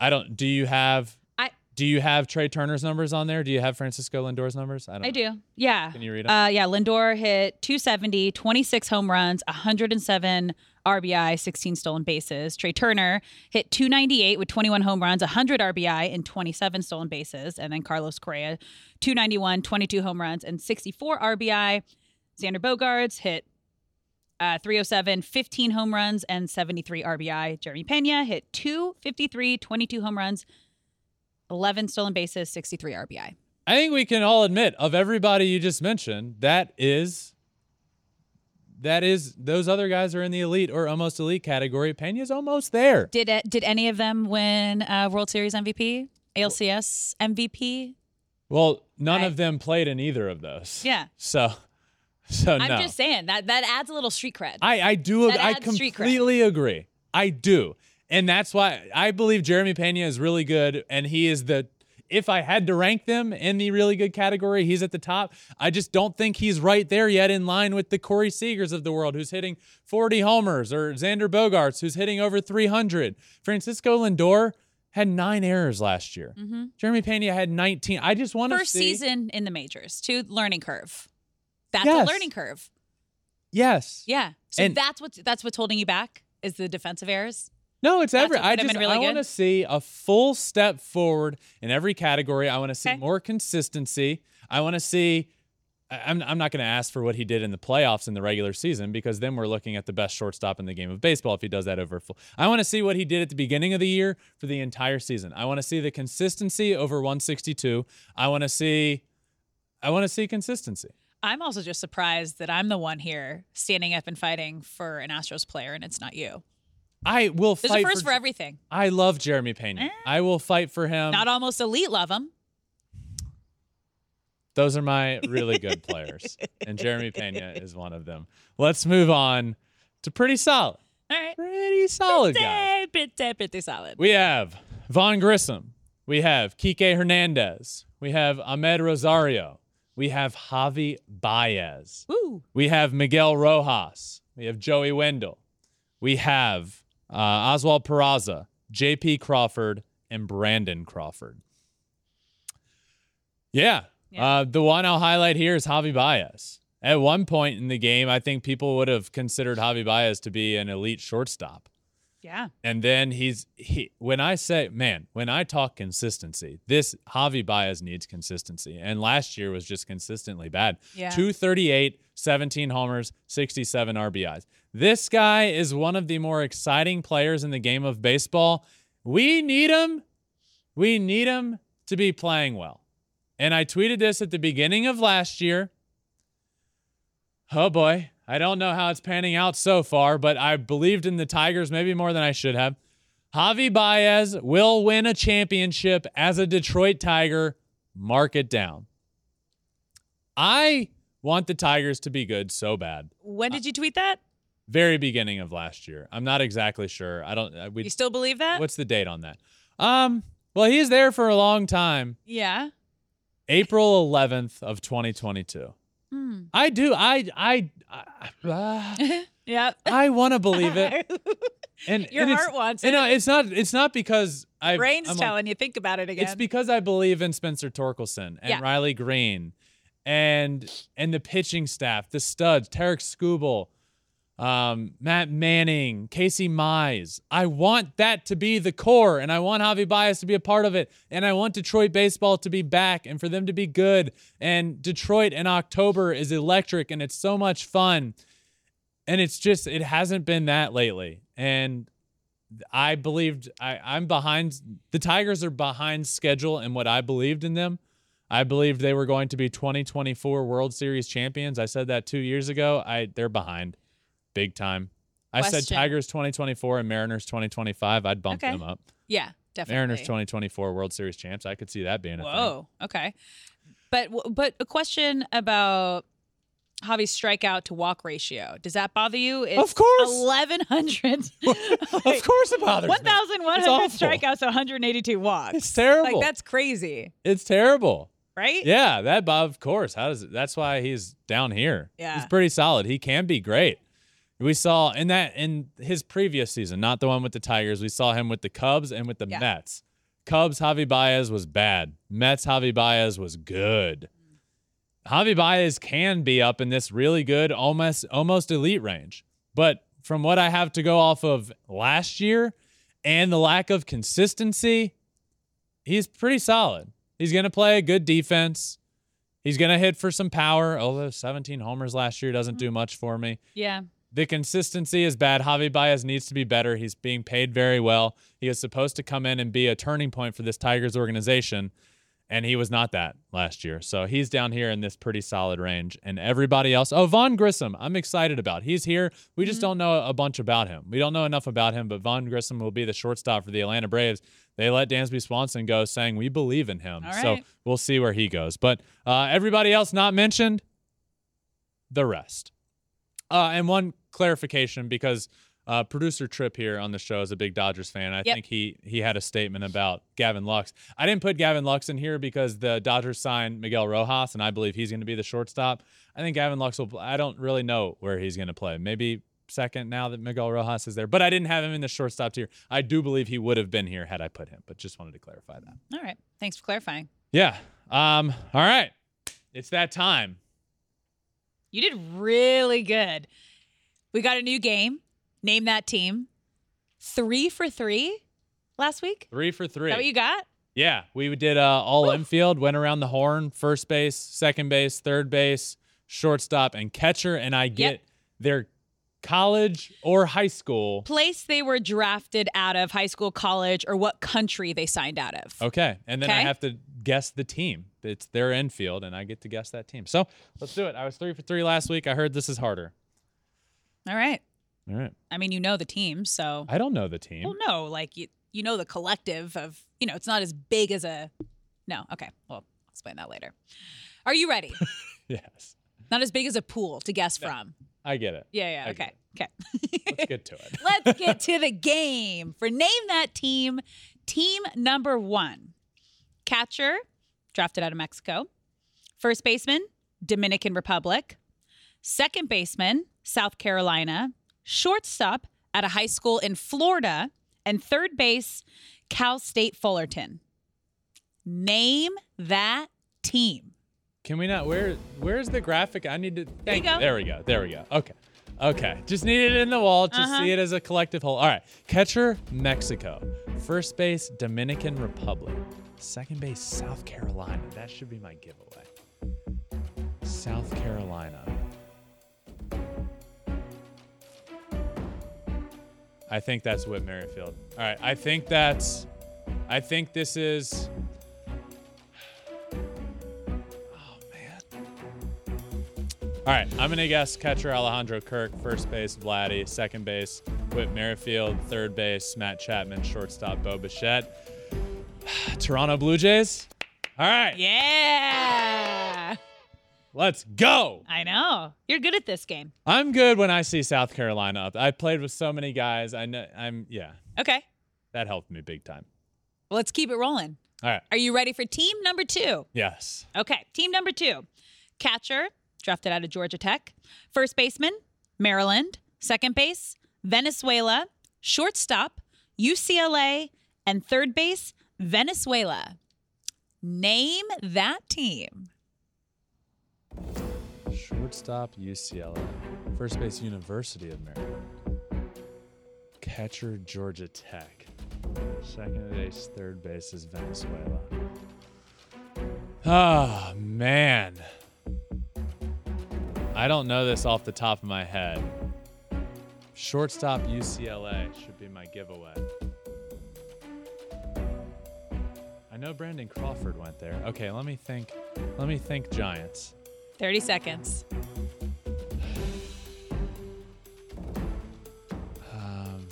I don't. Do you have? I Do you have Trea Turner's numbers on there? Do you have Francisco Lindor's numbers? I don't. I know. do. Yeah. Can you read 'em? Uh, yeah. Lindor hit 270, 26 home runs, 107 RBI, 16 stolen bases. Trea Turner hit 298 with 21 home runs, 100 RBI, and 27 stolen bases. And then Carlos Correa, 291, 22 home runs, and 64 RBI. Xander Bogaerts hit uh, 307, 15 home runs, and 73 RBI. Jeremy Pena hit 253, 22 home runs, 11 stolen bases, 63 RBI. I think we can all admit of everybody you just mentioned, that is that is those other guys are in the elite or almost elite category. Pena's almost there. Did uh, did any of them win uh, World Series MVP, ALCS MVP? Well, none I- of them played in either of those. Yeah. So, so I'm no. just saying that that adds a little street cred. I I do That I adds street cred. completely agree. I do. And that's why I believe Jeremy Pena is really good and he is the if I had to rank them in the really good category, he's at the top. I just don't think he's right there yet in line with the Corey Seagers of the world who's hitting 40 homers or Xander Bogaerts who's hitting over 300. Francisco Lindor had 9 errors last year. Jeremy Pena had 19. I just want to Mm-hmm. First see season in the majors, two learning curve. That's Yes. a learning curve. Yes. Yeah. So And- that's what's that's what's holding you back is the defensive errors. No, it's That's every. I just really I want to see a full step forward in every category. I want to see Okay. more consistency. I want to see. I'm I'm not going to ask for what he did in the playoffs in the regular season because then we're looking at the best shortstop in the game of baseball if he does that over full. I want to see what he did at the beginning of the year for the entire season. I want to see the consistency over 162. I want to see. I want to see consistency. I'm also just surprised that I'm the one here standing up and fighting for an Astros player and it's not you. I will There's fight a first for, for. everything. I love Jeremy Pena. Eh. I will fight for him. Not almost elite love him. Those are my really good players, and Jeremy Pena is one of them. Let's move on to pretty solid, All right. pretty solid guys. Pretty, pretty, pretty solid. We have Vaughn Grissom, we have Kike Hernandez, we have Amed Rosario, we have Javi Baez, Woo. we have Miguel Rojas, we have Joey Wendle, we have uh, Oswald Peraza, J.P. Crawford, and Brandon Crawford. Yeah. Yeah. Uh, the one I'll highlight here is Javi Baez. At one point in the game, I think people would have considered Javi Baez to be an elite shortstop. Yeah. And then he's he when I say man, when I talk consistency, this Javi Baez needs consistency. And last year was just consistently bad. Yeah. 238, 17 homers, 67 RBIs. This guy is one of the more exciting players in the game of baseball. We need him. We need him to be playing well. And I tweeted this at the beginning of last year. Oh boy, I don't know how it's panning out so far, but I believed in the Tigers maybe more than I should have. Javi Baez will win a championship as a Detroit Tiger. Mark it down. I want the Tigers to be good so bad. When did you tweet that? Very beginning of last year. I'm not exactly sure. I don't. uh, We, You still believe that? what's the date on that? Um. Well, he's there for a long time. yeah. April 11th of 2022. Hmm. I do. I I I, uh, Yeah. I want to believe it. And Your and it's- heart wants and, it. it's not. It's not because I. Brain's I'm a- telling you think about it again. It's because I believe in Spencer Torkelson and Yeah. Riley Greene, and and the pitching staff, the studs, Tarik Skubal, um, Matt Manning, Casey Mize. I want that to be the core, and I want Javi Baez to be a part of it, and I want Detroit baseball to be back and for them to be good. And Detroit in October is electric, and it's so much fun. And it's just it hasn't been that lately, and I believed I, I'm behind. The Tigers are behind schedule and what I believed in them. I believed they were going to be 2024 World Series champions. I said that two years ago. I they're behind, big time. I said Tigers 2024 and Mariners 2025. I'd bump Okay. them up. yeah, definitely. Mariners 2024 World Series champs. I could see that being a thing. Whoa. Okay. But but a question about Javi's strikeout to walk ratio. Does that bother you? It's Of course. Eleven hundred. of course it bothers One me. thousand one It's hundred awful. strikeouts, one hundred eighty-two walks. It's terrible. Like that's crazy, It's terrible. right? Yeah, that Bob, of course. How does it? That's why he's down here. Yeah. he's pretty solid. He can be great. We saw in that in his previous season, not the one with the Tigers. We saw him with the Cubs and with the Yeah. Mets. Cubs, Javi Baez was bad. Mets, Javi Baez was good. Javi Baez can be up in this really good, almost almost elite range. But from what I have to go off of last year and the lack of consistency, he's pretty solid. He's going to play a good defense. He's going to hit for some power, although 17 homers last year doesn't mm-hmm. do much for me. Yeah. The consistency is bad. Javi Baez needs to be better. He's being paid very well. He is supposed to come in and be a turning point for this Tigers organization. and he was not that last year. So he's down here in this pretty solid range. And everybody else, oh, Vaughn Grissom, I'm excited about. He's here. We just don't know a bunch about him. We don't know enough about him, but Vaughn Grissom will be the shortstop for the Atlanta Braves. They let Dansby Swanson go, saying we believe in him. All So we'll see where he goes. But uh, everybody else not mentioned, the rest. Uh, and one clarification because uh, producer Trip here on the show is a big Dodgers fan. I Yep. think he he had a statement about Gavin Lux. I didn't put Gavin Lux in here because the Dodgers signed Miguel Rojas, and I believe he's going to be the shortstop. I think Gavin Lux will. I don't really know where he's going to play. Maybe second now that Miguel Rojas is there, but I didn't have him in the shortstop tier. I do believe he would have been here had I put him, but just wanted to clarify that. All right. Thanks for clarifying. Yeah. Um. All right. It's that time. You did really good. We got a new game. Name that team. Three for three last week. Three for Is three. that what you got? Yeah, we did uh, all infield, went around the horn, first base, second base, third base, shortstop, and catcher. And I get their college or high school. Place they were drafted out of, high school, college, or what country they signed out of. Okay. And then I Okay. have to guess the team. It's their infield, and I get to guess that team. So let's do it. I was three for three last week. I heard this is harder. All right. All right. I mean, you know the team, so I don't know the team. well, no, like you, you know the collective of, you know, it's not as big as a. No, okay. Well, I'll explain that later. Are you ready? Yes. not as big as a pool to guess from. I get it. Yeah, yeah. I Okay, okay. Let's get to it. Let's get to the game. For name that team, team number one, catcher, drafted out of Mexico. First baseman, Dominican Republic. Second baseman, South Carolina. Shortstop at a high school in Florida. And third base, Cal State Fullerton. Name that team. Can we not? Where Where's the graphic? I need to. There Thank go. There we go. There we go. Okay. Okay. Just need it in the wall. Just Uh-huh. see it as a collective whole. All right. Catcher, Mexico. First base, Dominican Republic. Second base, South Carolina. That should be my giveaway. South Carolina. I think that's Whit Merrifield. All right. I think that's. I think this is. All right, I'm gonna guess catcher Alejandro Kirk, first base Vladdy, second base Whit Merrifield, third base Matt Chapman, shortstop Bo Bichette. Toronto Blue Jays. All right, Yeah. let's go. I know. You're good at this game. I'm good when I see South Carolina up. I played with so many guys. I know. I'm yeah. Okay. That helped me big time. Well, let's keep it rolling. All right. Are you ready for team number two? Yes. Okay, team number two. Catcher, drafted out of Georgia Tech. First baseman, Maryland. Second base, Venezuela. Shortstop, UCLA. And third base, Venezuela. Name that team. Shortstop UCLA. First base University of Maryland. Catcher Georgia Tech. Second base, third base is Venezuela. Oh man. I don't know this off the top of my head. Shortstop UCLA should be my giveaway. I know Brandon Crawford went there. Okay, let me think. Let me think Giants. 30 seconds. Um,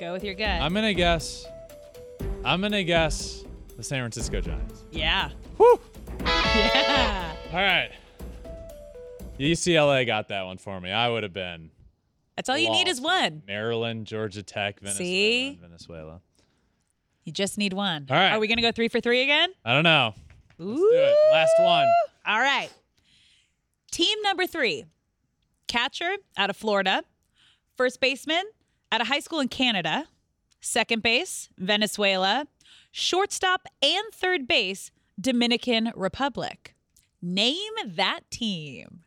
Go with your gut. I'm gonna guess. I'm gonna guess the San Francisco Giants. yeah. Whew. Yeah. All right. UCLA got that one for me. I would have been That's all you need is one. Maryland, Georgia Tech, Venezuela, See? Venezuela. You just need one. All right. Are we going to go three for three again? I don't know. Ooh. Let's do it. Last one. All right. Team number three catcher out of Florida, first baseman at a high school in Canada, second base, Venezuela, shortstop and third base, Dominican Republic. Name that team.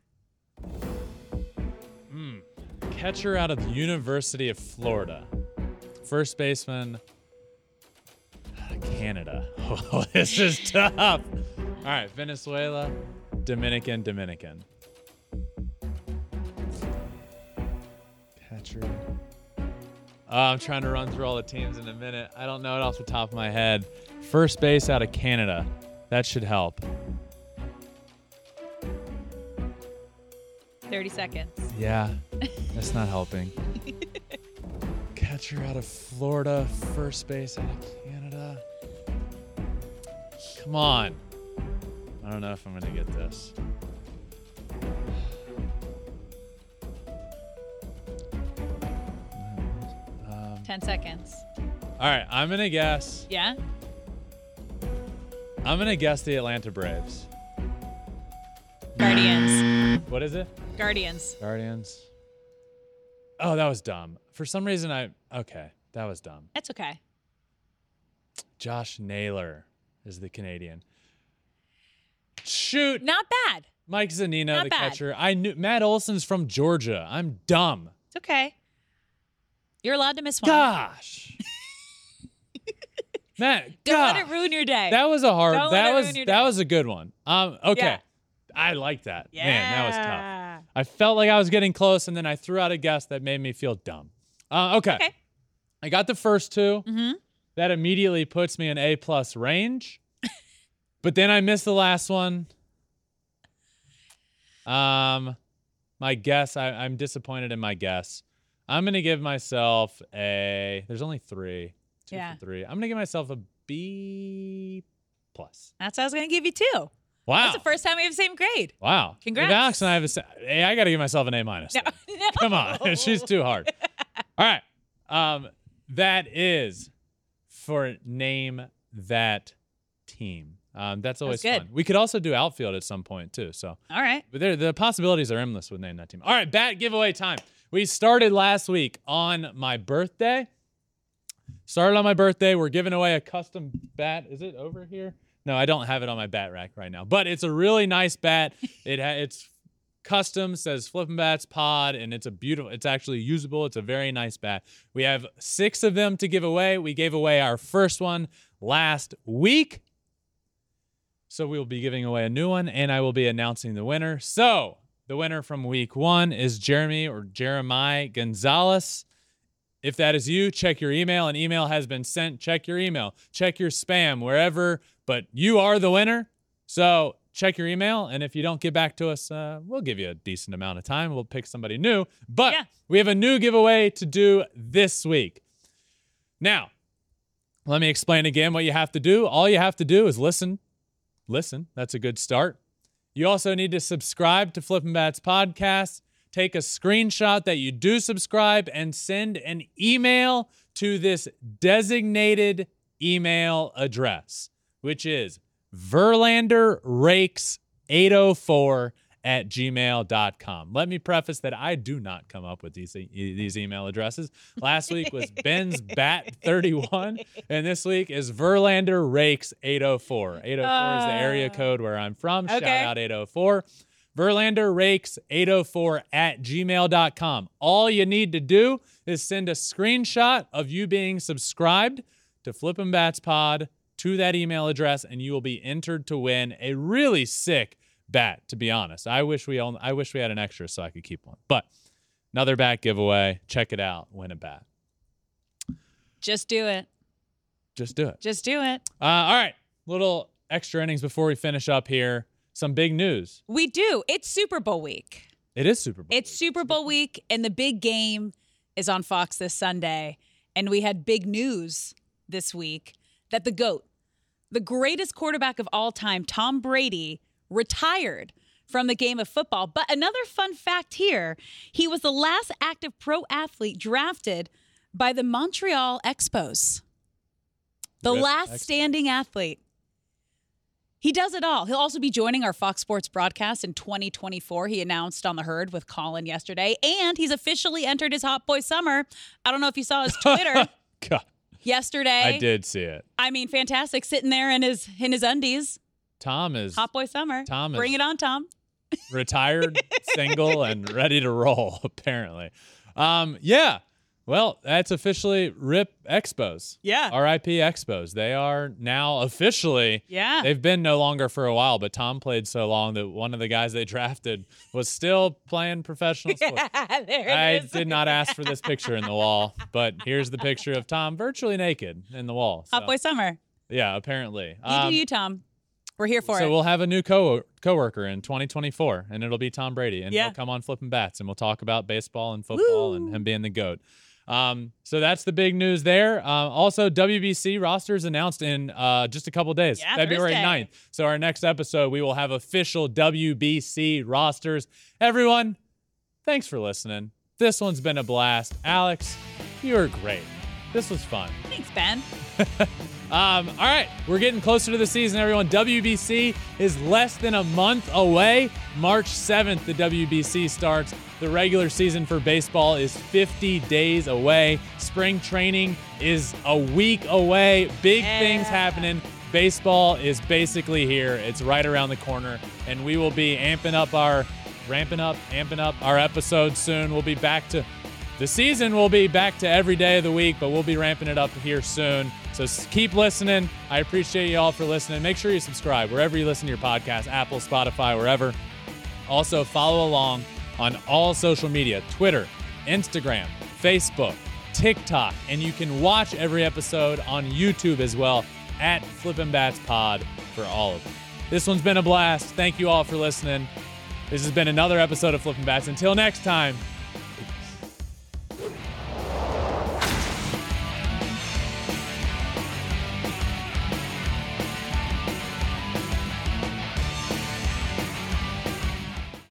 Catcher out of the University of Florida. First baseman, Canada. Oh, this is tough. All right, Venezuela, Dominican, Dominican. Catcher. Uh, I'm trying to run through all the teams in a minute. I don't know it off the top of my head. First base out of Canada. That should help. 30 seconds. Yeah, that's not helping. Catcher out of Florida. First base out of Canada. Come on. I don't know if I'm going to get this. Um, 10 seconds. all right, I'm going to guess. Yeah? I'm going to guess the Atlanta Braves. Guardians. What is it? Guardians. Guardians. Oh, that was dumb. For some reason, I. Okay, that was dumb. That's okay. Josh Naylor is the Canadian. Shoot, Not bad. Mike Zunino, Not the bad. catcher. I knew Matt Olson's from Georgia. I'm dumb. It's okay. You're allowed to miss one. Gosh, Matt. Don't let gosh. it ruin your day. That was a hard. Don't let that it was ruin your that day. was a good one. Um. Okay, Yeah. I like that. yeah. Man, that was tough. I felt like I was getting close, and then I threw out a guess that made me feel dumb. Uh, okay. Okay. I got the first 2 Mhm. That immediately puts me in A plus range. but then I missed the last one. Um, my guess. I, I'm disappointed in my guess. I'm gonna give myself a. There's only three. Two Yeah. for three. I'm gonna give myself a B plus. That's what I was going to give you too. Wow. That's the first time we have the same grade. Wow. Congrats. If Alex and I have a. Hey, I got to give myself an A minus. No, no. Come on, she's too hard. All right, um, that is for name that team. Um, that's always good. fun. We could also do outfield at some point too. So, All right. but there, the possibilities are endless with name that team. All right, bat giveaway time. We started last week on my birthday. Started on my birthday. We're giving away a custom bat. Is it over here? No, I don't have it on my bat rack right now, but it's a really nice bat. It ha- it's custom, says Flippin' Bats Pod, and it's a beautiful. It's actually usable. It's a very nice bat. We have six of them to give away. We gave away our first one last week. So we will be giving away a new one, and I will be announcing the winner. So the winner from week one is Jeremy or Jeremiah Gonzalez. If that is you, check your email. An email has been sent. Check your email. Check your spam, wherever. But you are the winner. So check your email. And if you don't get back to us, uh, we'll give you a decent amount of time. We'll pick somebody new. But Yeah. we have a new giveaway to do this week. Now, let me explain again what you have to do. All you have to do is listen. Listen. That's a good start. You also need to subscribe to Flippin' Bats podcast. Take a screenshot that you do subscribe and send an email to this designated email address, which is verlanderrakes804 at gmail.com. Let me preface that I do not come up with these, e- these email addresses. Last week was Ben's Bat31, and this week is Verlander Rakes 804. 804 is the area uh, code where I'm from. Shout out 804. Verlander Rakes 804 at gmail.com. All you need to do is send a screenshot of you being subscribed to Flippin' Bats Pod to that email address, and you will be entered to win a really sick bat. To be honest, I wish we own, I wish we had an extra so I could keep one. But another bat giveaway. Check it out. Win a bat. Just do it. Just do it. Just do it. Uh, all right, little extra innings before we finish up here. Some big news. We do. It's Super Bowl week. It is Super Bowl. It's week. Super Bowl week, and the big game is on Fox this Sunday. And we had big news this week that the GOAT, the greatest quarterback of all time, Tom Brady, retired from the game of football. But another fun fact here he was the last active pro athlete drafted by the Montreal Expos, the last Expos. standing athlete. He does it all. He'll also be joining our Fox Sports broadcast in 2024. He announced on the herd with Colin yesterday, and he's officially entered his Hot Boy Summer. I don't know if you saw his Twitter yesterday. I did see it. I mean, fantastic, sitting there in his in his undies. Tom is Hot Boy Summer. Tom Bring is- it on, Tom. retired, single, and ready to roll. Apparently, um, yeah. Well, that's officially RIP Expos. Yeah. RIP Expos. They are now officially. Yeah. They've been no longer for a while, but Tom played so long that one of the guys they drafted was still playing professional sports. there I did not ask for this picture in the wall, but here's the picture of Tom virtually naked in the wall. So, Hot boy summer. yeah, apparently. You Um, do you, Tom. We're here for so it. So we'll have a new co coworker in 2024, and it'll be Tom Brady, and Yeah. he'll come on flipping bats, and we'll talk about baseball and football and him being the goat. Um, so that's the big news there. Um, also, WBC rosters announced in uh, just a couple days, Yeah, February Thursday. 9th. So our next episode, we will have official WBC rosters. Everyone, thanks for listening. This one's been a blast. Alex, you were great. This was fun. Thanks, Ben. Um, all right, we're getting closer to the season, everyone. WBC is less than a month away. March 7th, the WBC starts. The regular season for baseball is 50 days away. Spring training is a week away. Big things happening. Baseball is basically here. It's right around the corner, and we will be amping up our, ramping up, amping up our episodes soon. We'll be back to the season will be back to every day of the week, but we'll be ramping it up here soon. So keep listening. I appreciate you all for listening. Make sure you subscribe wherever you listen to your podcast Apple, Spotify, wherever. Also, follow along on all social media Twitter, Instagram, Facebook, TikTok, and you can watch every episode on YouTube as well at Flippin' Bats Pod for all of them. This one's been a blast. Thank you all for listening. This has been another episode of Flippin' Bats. Until next time,